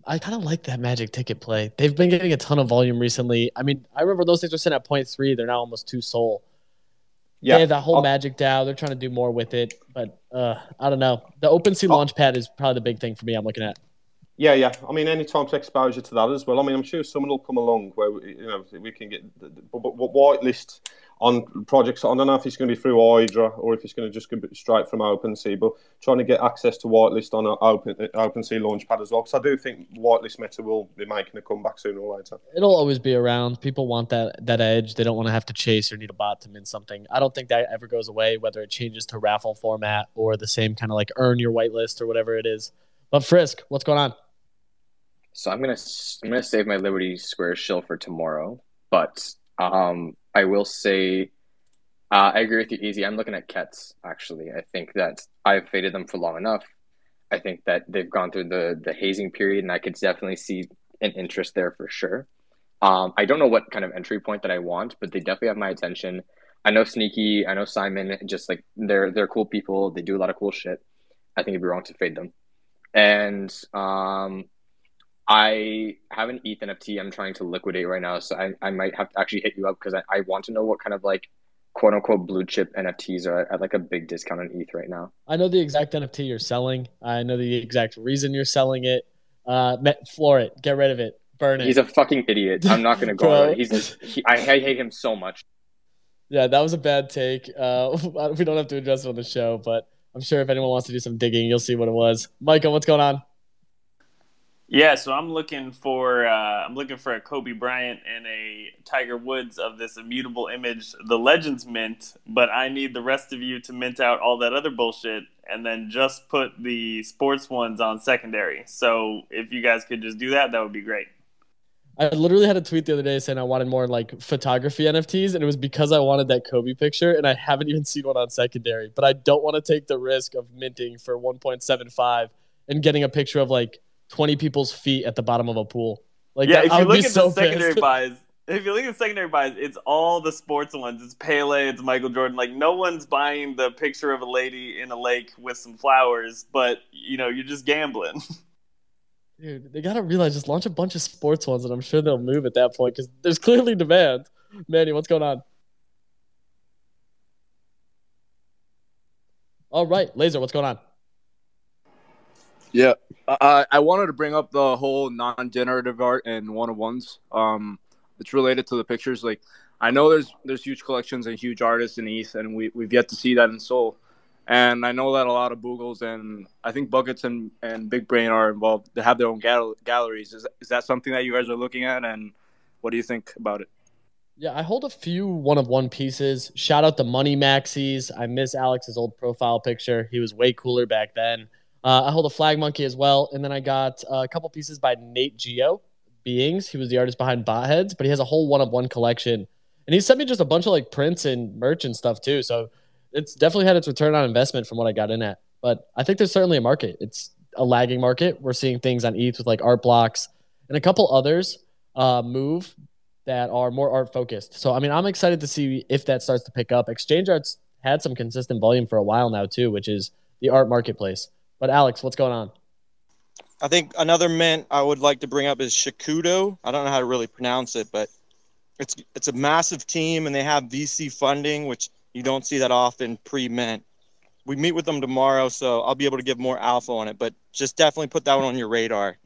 I kind of like that magic ticket play. They've been getting a ton of volume recently. I mean, I remember those things were sitting at three. They're now almost two SOL. Yeah, they have that whole I'll... magic DAO. They're trying to do more with it, but uh, I don't know. The OpenSea I'll... Launchpad is probably the big thing for me. I'm looking at. Yeah, yeah. I mean, any time to exposure to that as well. I mean, I'm sure someone will come along where you know we can get but whitelist on projects. I don't know if it's going to be through Hydra or if it's going to just go straight from OpenSea, but trying to get access to whitelist on an open OpenSea launchpad as well. Because I do think whitelist meta will be making a comeback sooner or later. It'll always be around. People want that that edge. They don't want to have to chase or need a bot to mint something. I don't think that ever goes away, whether it changes to raffle format or the same kind of like earn your whitelist or whatever it is. But Frisk, what's going on? So I'm gonna I'm gonna save my Liberty Square shill for tomorrow, but um, I will say uh, I agree with you, Easy. I'm looking at Kets actually. I think that I've faded them for long enough. I think that they've gone through the the hazing period, and I could definitely see an interest there for sure. Um, I don't know what kind of entry point that I want, but they definitely have my attention. I know Sneaky, I know Simon, just like they're they're cool people. They do a lot of cool shit. I think it'd be wrong to fade them. And um, I have an ETH NFT I'm trying to liquidate right now, so I, I might have to actually hit you up because I, I want to know what kind of like quote unquote blue chip NFTs are at, like a big discount on ETH right now. I know the exact NFT you're selling. I know the exact reason you're selling it. Uh, floor it, get rid of it, burn it. He's a fucking idiot. I'm not gonna go. He's just, he, I, I hate him so much. Yeah, that was a bad take. Uh, we don't have to address it on the show, but I'm sure if anyone wants to do some digging, you'll see what it was. Michael, what's going on? Yeah, so I'm looking for uh, I'm looking for a Kobe Bryant and a Tiger Woods of this immutable image, the Legends mint, but I need the rest of you to mint out all that other bullshit and then just put the sports ones on secondary. So if you guys could just do that, that would be great. I literally had a tweet the other day saying I wanted more like photography NFTs, and it was because I wanted that Kobe picture, and I haven't even seen one on secondary. But I don't want to take the risk of minting for 1.75 and getting a picture of like 20 people's feet at the bottom of a pool. Like, yeah, that, if you look at so the secondary pissed. buys, if you look at the secondary buys, it's all the sports ones. It's Pele, it's Michael Jordan. Like no one's buying the picture of a lady in a lake with some flowers, but you know, you're just gambling. Dude, they gotta realize just launch a bunch of sports ones, and I'm sure they'll move at that point because there's clearly demand. Manny, what's going on? All right, Laser, what's going on? Yeah, I I wanted to bring up the whole non-generative art and one-of-ones. Um, it's related to the pictures. Like, I know there's there's huge collections and huge artists in ETH, and we we've yet to see that in Sol. And I know that a lot of Boogles and I think Buckets and, and Big Brain are involved. They have their own gal- galleries. Is is that something that you guys are looking at? And what do you think about it? Yeah, I hold a few one of one pieces. Shout out the Money Maxis. I miss Alex's old profile picture. He was way cooler back then. Uh, I hold a Flag Monkey as well, and then I got uh, a couple pieces by Nate Geo Beings. He was the artist behind Botheads, but he has a whole one of one collection, and he sent me just a bunch of like prints and merch and stuff too. So it's definitely had its return on investment from what I got in at. But I think there's certainly a market. It's a lagging market. We're seeing things on ETH with like art blocks and a couple others uh, move that are more art focused. So I mean, I'm excited to see if that starts to pick up. Exchange Arts had some consistent volume for a while now too, which is the art marketplace. But Alex, what's going on? I think another mint I would like to bring up is Shakudo. I don't know how to really pronounce it, but it's it's a massive team and they have VC funding, which you don't see that often pre-mint. We meet with them tomorrow, so I'll be able to give more alpha on it. But just definitely put that one on your radar.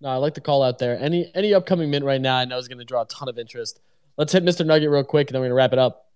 No, I like the call out there. Any any upcoming mint right now, I know is going to draw a ton of interest. Let's hit Mr. Nugget real quick, and then we're going to wrap it up.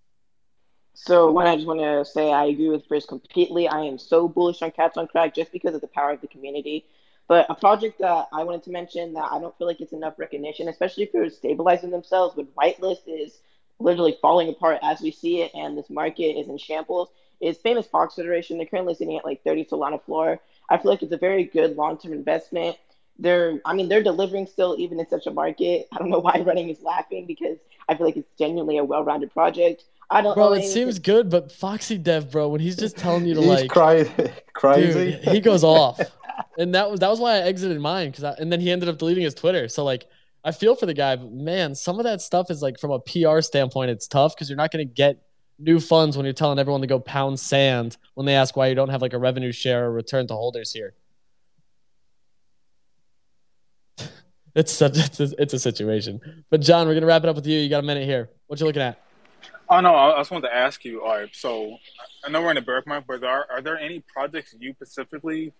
So one, I just want to say I agree with Chris completely. I am so bullish on Cats on Crack just because of the power of the community. But a project that I wanted to mention that I don't feel like it's enough recognition, especially they're stabilizing themselves, when Whitelist is literally falling apart as we see it, and this market is in shambles, is Famous Fox Federation. They're currently sitting at like 30 Solana floor. I feel like it's a very good long-term investment. They're, I mean, they're delivering still even in such a market. I don't know why running is laughing because I feel like it's genuinely a well-rounded project. I don't. Bro, own it any- seems good, but Foxy Dev, bro, when he's just telling you to He's like crazy. crazy. Dude, he goes off, and that was that was why I exited mine because and then he ended up deleting his Twitter. So like, I feel for the guy, but man, some of that stuff is like from a PR standpoint, it's tough because you're not going to get new funds when you're telling everyone to go pound sand when they ask why you don't have like a revenue share or return to holders here. It's such it's a, it's a situation. But John, we're gonna wrap it up with you. You got a minute here. What you looking at? Oh no, I just wanted to ask you. All right, so I know we're in the market, but are are there any projects you specifically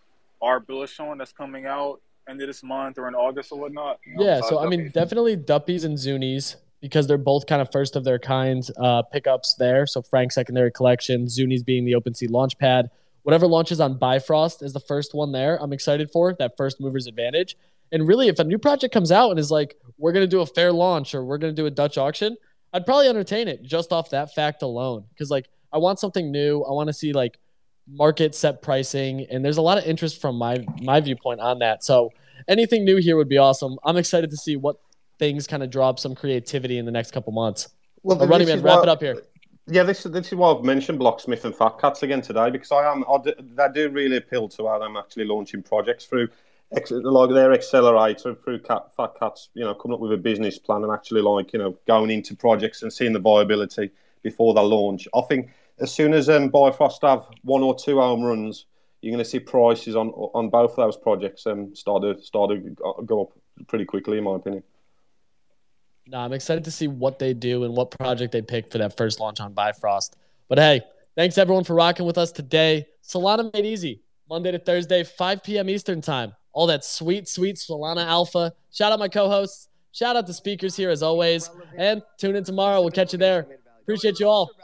are bullish on that's coming out end of this month or in August or whatnot? You know, Yeah, besides so I mean, definitely Duppies and Zunies because they're both kind of first of their kind uh, pickups there. So Frank Secondary Collection, Zunies being the OpenSea Launchpad. Whatever launches on Bifrost is the first one there. I'm excited for that first mover's advantage. And really, if a new project comes out and is like, we're going to do a fair launch or we're going to do a Dutch auction, I'd probably entertain it just off that fact alone. Because like, I want something new. I want to see like market set pricing, and there's a lot of interest from my my viewpoint on that. So anything new here would be awesome. I'm excited to see what things kind of draw up some creativity in the next couple months. Well, But running man, wrap why- it up here. Yeah, this this is why I've mentioned Blocksmith and Fat Cats again today because I am I do, they do really appeal to how I'm actually launching projects through ex- like their accelerator through Cat, Fat cuts, You know, coming up with a business plan and actually like you know going into projects and seeing the viability before they launch. I think as soon as um, Bifrost have one or two home runs, you're going to see prices on on both of those projects um, start to start to go up pretty quickly, in my opinion. No, I'm excited to see what they do and what project they pick for that first launch on Bifrost. But hey, thanks everyone for rocking with us today. Solana made easy. Monday to Thursday, 5 p.m. Eastern time. All that sweet, sweet Solana Alpha. Shout out my co-hosts. Shout out the speakers here as always. And tune in tomorrow. We'll catch you there. Appreciate you all.